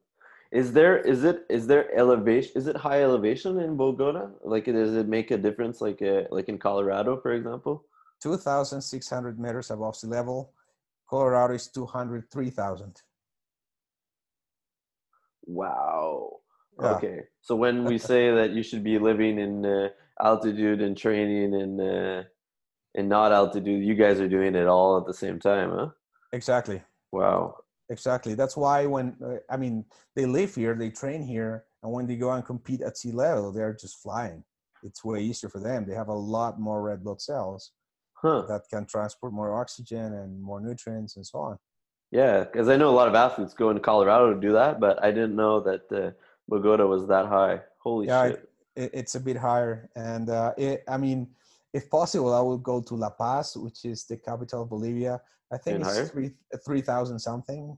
Is there is it is there elevation? Is it high elevation in Bogota? Like, does it make a difference? Like, uh, like in Colorado, for example? 2,600 meters above sea level. Colorado is 203,000. Wow. Yeah. Okay. So when we say that you should be living in uh, altitude and training and uh, in not altitude, you guys are doing it all at the same time, huh? Exactly. Wow. Exactly. That's why when, uh, I mean, they live here, they train here, and when they go and compete at sea level, they're just flying. It's way easier for them. They have a lot more red blood cells Huh. that can transport more oxygen and more nutrients and so on. Yeah, because I know a lot of athletes go into Colorado to do that, but I didn't know that uh, Bogota was that high. Holy Yeah, shit. It, it's a bit higher. And uh, it, I mean, if possible, I would go to La Paz, which is the capital of Bolivia. I think it's higher? three 3,000 something.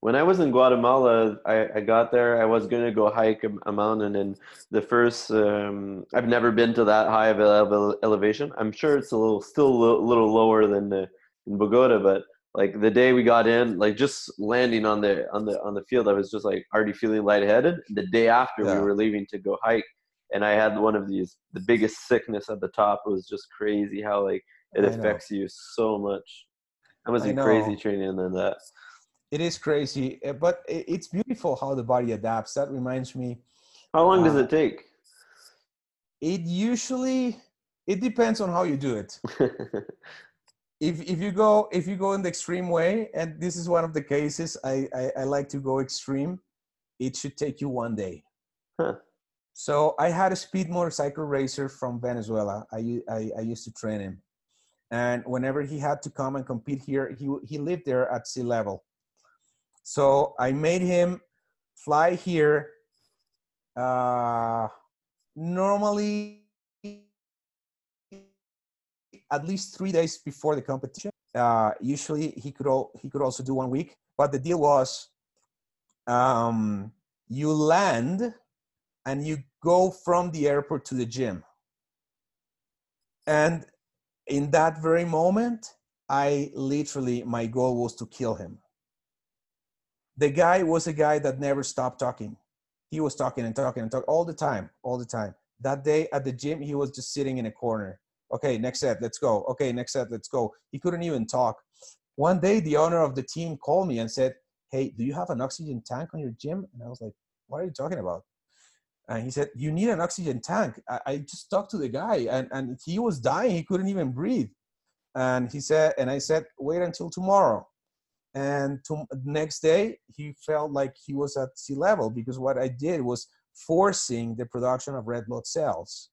When I was in Guatemala, I, I got there. I was gonna go hike a, a mountain, and the first um, I've never been to that high of ele- elevation. I'm sure it's a little still a little, little lower than the, in Bogota, but like the day we got in, like just landing on the on the on the field, I was just like already feeling lightheaded. The day after Yeah. we were leaving to go hike, and I had one of these the biggest sickness at the top. It was just crazy how like it I know. affects you so much. That must I be crazy training than that. It is crazy, uh, but it's beautiful how the body adapts. That reminds me, How long does Uh, it take? it usually it depends on how you do it. If if you go if you go in the extreme way, and this is one of the cases I I, I like to go extreme, it should take you one day. Huh. So I had a speed motorcycle racer from Venezuela. I I used to train him, and whenever he had to come and compete here, he he lived there at sea level. So I made him fly here. Uh, normally, at least three days before the competition. Uh, usually, he could all, he could also do one week. But the deal was, um, you land and you go from the airport to the gym. And in that very moment, I literally, my goal was to kill him. The guy was a guy that never stopped talking. He was talking and talking and talking all the time, all the time. That day at the gym, he was just sitting in a corner. Okay, next set, let's go. Okay, next set, let's go. He couldn't even talk. One day, the owner of the team called me and said, Hey, do you have an oxygen tank on your gym? And I was like, What are you talking about? And he said, You need an oxygen tank. I, I just talked to the guy and, and he was dying. He couldn't even breathe. And he said, and I said, Wait until tomorrow. And to, next day, he felt like he was at sea level because what I did was forcing the production of red blood cells.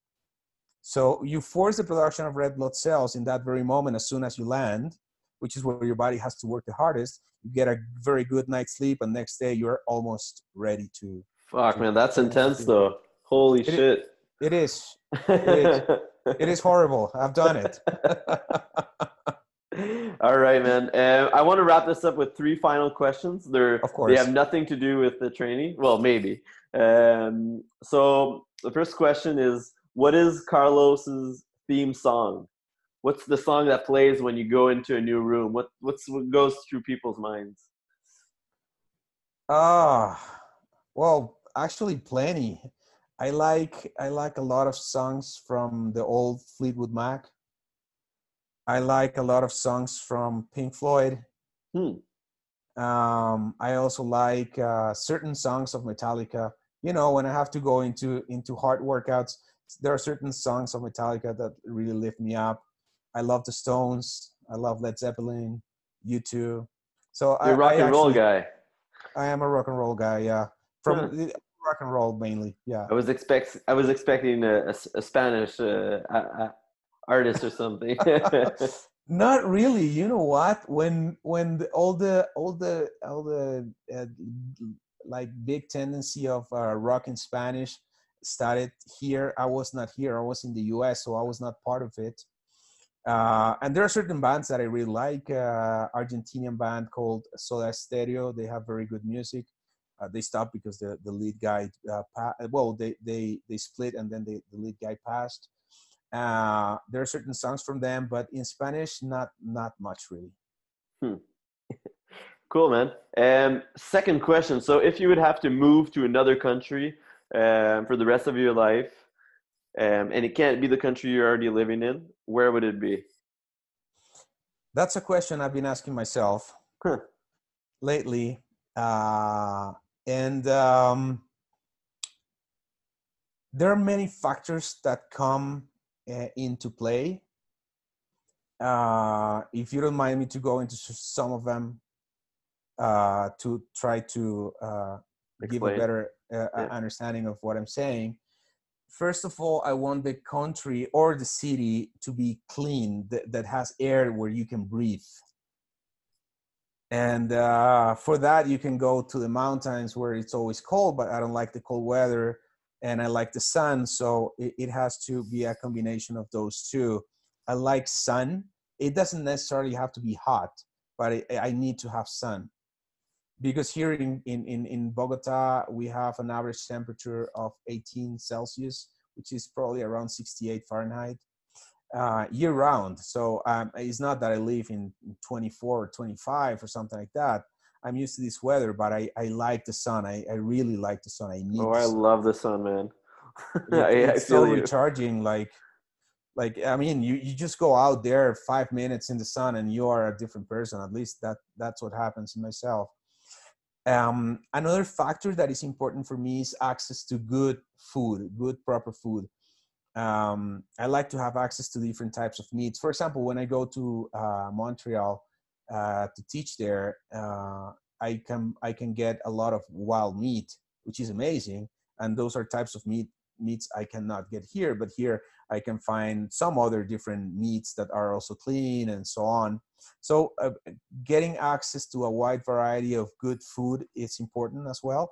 So you force the production of red blood cells in that very moment as soon as you land, which is where your body has to work the hardest. You get a very good night's sleep, and next day you're almost ready to. Fuck, man, that's intense though. Holy It- shit. It is. is. It is horrible. I've done it. All right, man. Um, I want to wrap this up with three final questions. They're Of course. they have nothing to do with the training. Well, maybe. Um, so the first question is, what is Carlos's theme song? What's the song that plays when you go into a new room? What what's what goes through people's minds? Ah, well, actually, plenty. I like I like a lot of songs from the old Fleetwood Mac. I like a lot of songs from Pink Floyd. Hmm. Um, I also like uh, certain songs of Metallica. You know, when I have to go into into hard workouts, there are certain songs of Metallica that really lift me up. I love the Stones. I love Led Zeppelin, U2. So I, You're a rock I and roll guy. I am a rock and roll guy. Yeah, from Yeah. rock and roll mainly. Yeah. I was expect I was expecting a Spanish uh, a- a- artist or something. Not really. You know what? When when the, all the all the all the uh, like big tendency of uh, rock in Spanish started here, I was not here. I was in the U.S., so I was not part of it. Uh, and there are certain bands that I really like. Uh, Argentinian band called Soda Stereo. They have very good music. Uh, they stopped because the, the lead guy, uh, pa- well, they, they, they split and then they, the lead guy passed. Uh, there are certain songs from them, but in Spanish, not not much really. cool, man. Um, second question. So, if you would have to move to another country um, for the rest of your life, um, and it can't be the country you're already living in, where would it be? That's a question I've been asking myself Huh. lately, uh, and um, there are many factors that come uh, into play. Uh, if you don't mind me to go into some of them uh, to try to uh, give a better uh, Yeah. understanding of what I'm saying. First of all, I want the country or the city to be clean, that, that has air where you can breathe. And uh, for that, you can go to the mountains where it's always cold, but I don't like the cold weather and I like the sun. So it, it has to be a combination of those two. I like sun. It doesn't necessarily have to be hot, but I, I need to have sun because here in, in, in Bogota, we have an average temperature of 18 Celsius, which is probably around 68 Fahrenheit, uh, year round. So um, it's not that I live in 24 or 25 or something like that. I'm used to this weather, but I, I like the sun. I, I really like the sun. I need Oh, I sun. love the sun, man. It- I, I it's so you. recharging. Like, like I mean, you, you just go out there five minutes in the sun and you are a different person. At least that that's what happens in myself. Um, another factor that is important for me is access to good food, good proper food. Um, I like to have access to different types of meats. For example, when I go to uh, Montreal uh, to teach there, uh, I can I can get a lot of wild meat, which is amazing. And those are types of meat meats I cannot get here. But here I can find some other different meats that are also clean and so on. So uh, getting access to a wide variety of good food is important as well.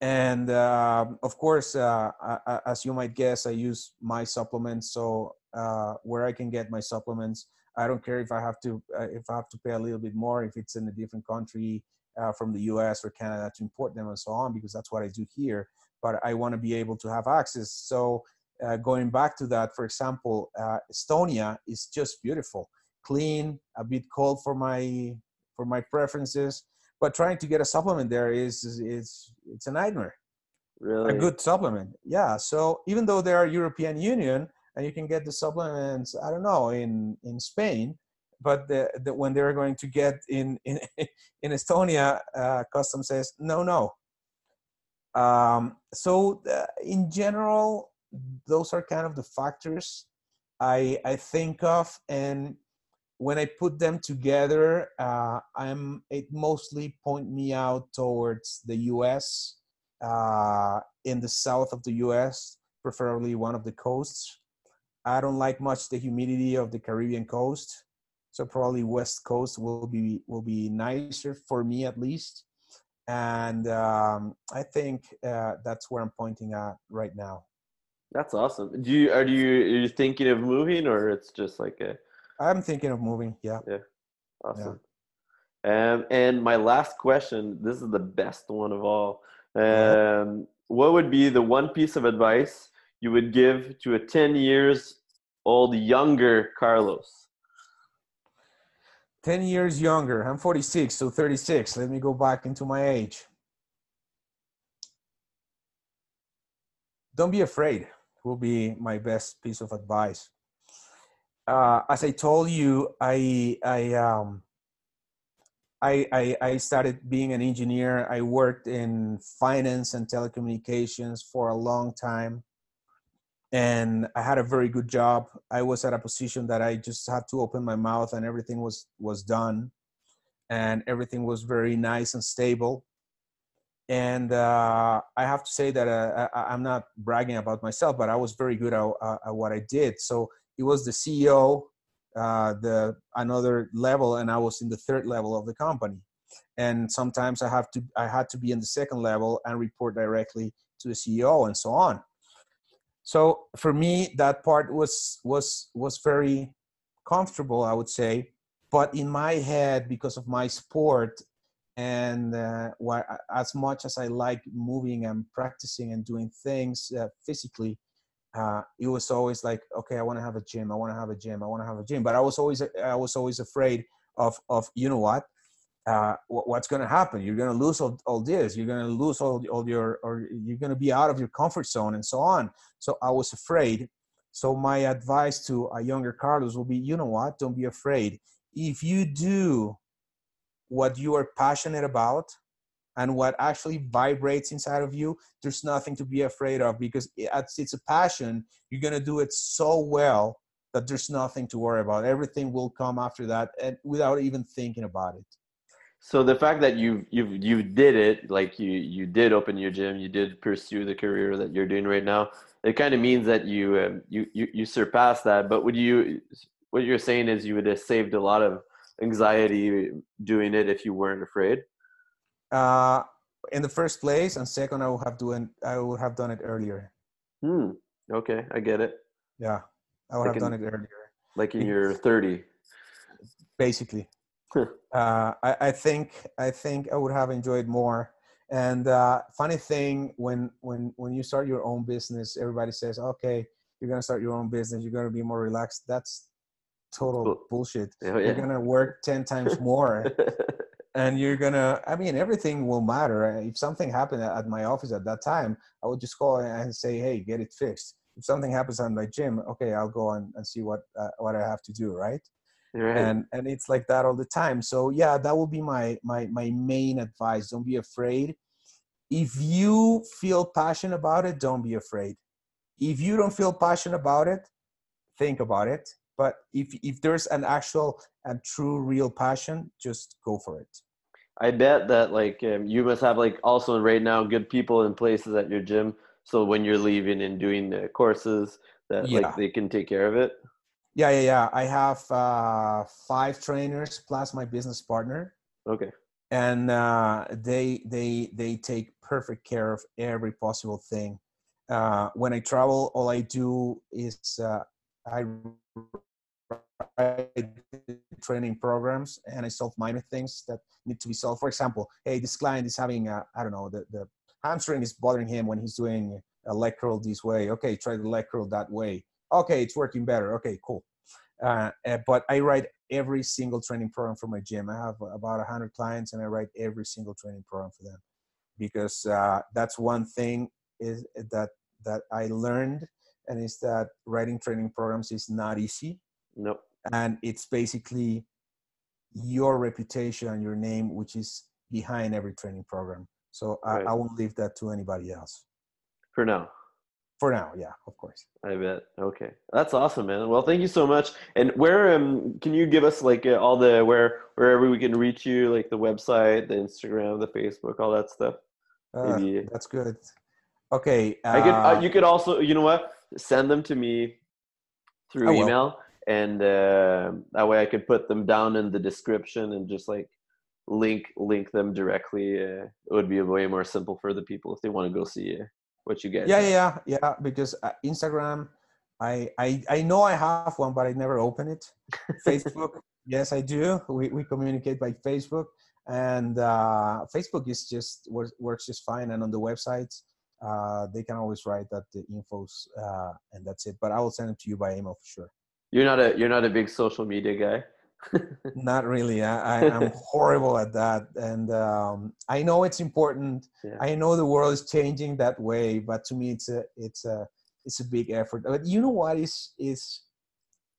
And um of course, uh, I- as you might guess, I use my supplements. So uh, where I can get my supplements, I don't care if I have to uh, if I have to pay a little bit more if it's in a different country uh, from the U.S. or Canada to import them and so on, because that's what I do here. But I want to be able to have access. So uh, going back to that, for example, uh, Estonia is just beautiful, clean, a bit cold for my for my preferences. But trying to get a supplement there is is, is it's a nightmare Really? a good supplement. Yeah. So even though they are European Union and you can get the supplements, I don't know, in in Spain, but the, the when they're going to get in in in Estonia, uh, custom says no, no. Um, so uh, in general, those are kind of the factors I I think of, and when I put them together, uh, I'm it mostly point me out towards the U.S uh, in the south of the U.S., preferably one of the coasts. I don't like much the humidity of the Caribbean coast. So probably West Coast will be will be nicer for me at least, and um, I think uh, that's where I'm pointing at right now. That's awesome. Do you are you are you thinking of moving or it's just like a I'm thinking of moving. Yeah. Yeah. awesome? Um, and my last question. This is the best one of all. ahead. Um, what would be the one piece of advice you would give to a ten years old younger Carlos? 10 years younger. I'm 46, so 36. Let me go back into my age. Don't be afraid, will be my best piece of advice. Uh, as I told you, I, I, um, I, I, I started being an engineer. I worked in finance and telecommunications for a long time and I had a very good job. I was at a position that I just had to open my mouth and everything was was done, and everything was very nice and stable. And uh, I have to say that uh, I, I'm not bragging about myself, but I was very good at, uh, at what I did. So it was the CEO, uh, the another level, and I was in the third level of the company. And sometimes I have to I had to be in the second level and report directly to the CEO and so on so for me that part was was was very comfortable i would say but in my head because of my sport and uh, why, as much as i like moving and practicing and doing things uh, physically uh, it was always like okay i want to have a gym i want to have a gym i want to have a gym but i was always i was always afraid of of you know what uh, what's going to happen? You're going to lose all, all this you're going to lose all, all your or you're going to be out of your comfort zone and so on. So i was afraid. So my advice to a younger carlos will be you know what? Don't be afraid. If you do what you are passionate about and what actually vibrates inside of you there's nothing to be afraid of because it's, it's a passion you're going to do it so well that there's nothing to worry about everything will come after that and without even thinking about it So the fact that you you you did it, like you you did open your gym, you did pursue the career that you're doing right now. It kind of means that you um, you you you surpassed that. But would you what you're saying is you would have saved a lot of anxiety doing it if you weren't afraid. Uh, in the first place and second i would have doing i would have done it earlier. Hmm. Okay, I get it. yeah i would Like have done in- it earlier. Like in your 30. basically. Uh, I, I think i think i would have enjoyed more. And uh, funny thing when when when you start your own business everybody says okay you're going to start your own business you're going to be more relaxed. That's total bullshit. Oh, you're going to work 10 times more and you're gonna i mean everything will matter. If something happened at my office at that time i would just call and say hey get it fixed. If something happens on my gym okay i'll go and, and see what uh, what i have to do right? Right. and and it's like that all the time. So yeah that will be my my my main advice. Don't be afraid. If you feel passionate about it don't be afraid. If you don't feel passionate about it think about it but if if there's an actual and true real passion just go for it I bet that like um, you must have like also right now good people in places at your gym. So when you're leaving and doing the courses, that Yeah. like they can take care of it. Yeah, yeah, yeah. I have uh, five trainers plus my business partner, Okay. and uh, they they they take perfect care of every possible thing. Uh, when I travel, all I do is uh, I training programs and I solve minor things that need to be solved. For example, hey, this client is having I don't know the the hamstring is bothering him when he's doing a leg curl this way. Okay, try the leg curl that way. Okay, it's working better. Okay, cool. Uh, uh, but I write every single training program for my gym. I have about 100 clients and I write every single training program for them because uh, that's one thing is that that I learned and is that writing training programs is not easy Nope. And it's basically your reputation and your name which is behind every training program so Right. I, I won't leave that to anybody else For now. for now yeah of course I bet. Okay, that's awesome, man. Well, thank you so much. And where um can you give us like uh, all the where wherever we can reach you, like the website, the Instagram, the Facebook, all that stuff. Uh, Maybe- that's good okay I could. Uh, uh, you could also. You know what? Send them to me through email, and uh, that way I could put them down in the description and just like link link them directly. Uh, it would be way more simple for the people if they want to go see uh, what you guys. Yeah, have. yeah, yeah. Because uh, Instagram, I, I I know I have one, but I never open it. Facebook, yes, I do. We we communicate by Facebook, and uh, Facebook is just works, works just fine. And on the websites, uh, they can always write that the infos, uh, and that's it. But I will send it to you by email for sure. You're not a you're not a big social media guy. Not really. I, I, I'm horrible at that, and um, I know it's important. Yeah. I know the world is changing that way, but to me, it's a it's a it's a big effort. But you know what is is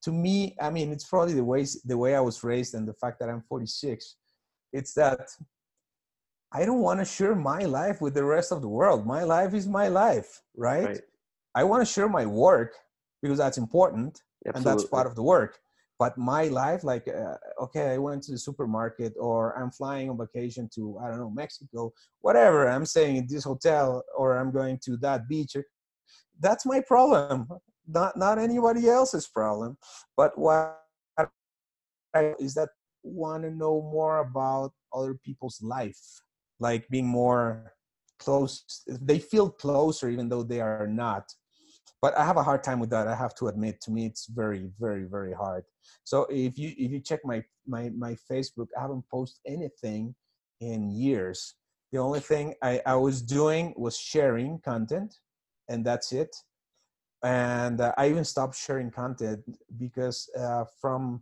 to me? I mean, it's probably the ways the way I was raised and the fact that I'm 46. It's that I don't want to share my life with the rest of the world. My life is my life, right? Right. I want to share my work because that's important and that's part of the work. But my life like uh, okay i went to the supermarket or i'm flying on vacation to i don't know mexico whatever i'm staying in this hotel or i'm going to that beach that's my problem. Not not anybody else's problem. But what I, is that want to know more about other people's life like being more close they feel closer even though they are not but I have a hard time with that. I have to admit. To me, it's very, very, very hard. So if you if you check my my my Facebook, I haven't posted anything in years. The only thing I, I was doing was sharing content, and that's it. And uh, I even stopped sharing content because uh, from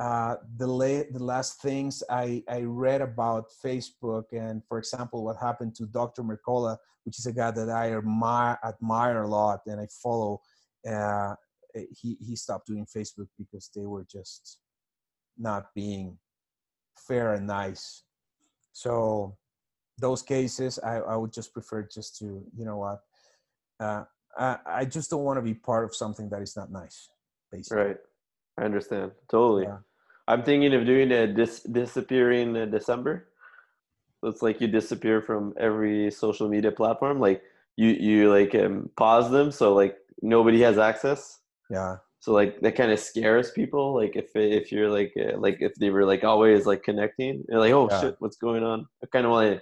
uh, the late the last things I, I read about Facebook and for example what happened to Dr. Mercola, which is a guy that I admire admire a lot and I follow. Uh, he he stopped doing Facebook because they were just not being fair and nice. So those cases I, I would just prefer just to you know what uh, I, I just don't want to be part of something that is not nice basically. Right. I understand totally. Yeah. I'm thinking of doing a dis- disappearing in December. So it's like you disappear from every social media platform. Like you you like um, pause them so like nobody has access. Yeah. So like that kind of scares people. Like if if you're like uh, like if they were like always like connecting, they're like oh Yeah. shit, what's going on? I kind of want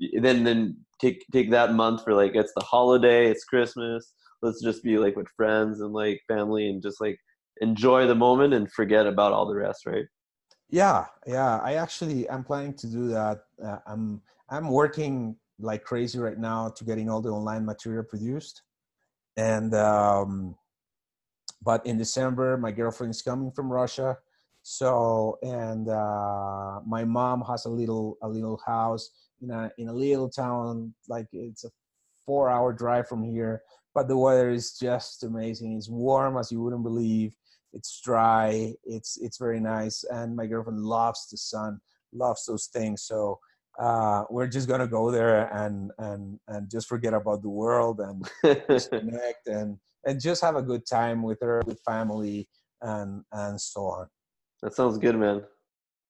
to then then take take that month for like it's the holiday, it's Christmas. Let's just be like with friends and like family and just like enjoy the moment and forget about all the rest, right? Yeah, yeah. I actually I'm planning to do that. Uh, I'm I'm working like crazy right now to getting all the online material produced, and um, but in December my girlfriend is coming from Russia, so and uh, my mom has a little a little house in a in a little town like it's a four hour drive from here, but the weather is just amazing. It's warm as you wouldn't believe it's dry it's it's very nice and my girlfriend loves the sun loves those things. So uh, we're just gonna go there and and and just forget about the world and just connect and and just have a good time with her with family and and so on. That sounds good, man.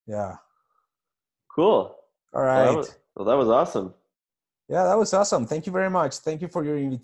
yeah. Cool. all right Well, that was, well, that was awesome. yeah that was awesome. Thank you very much. Thank you for your invitation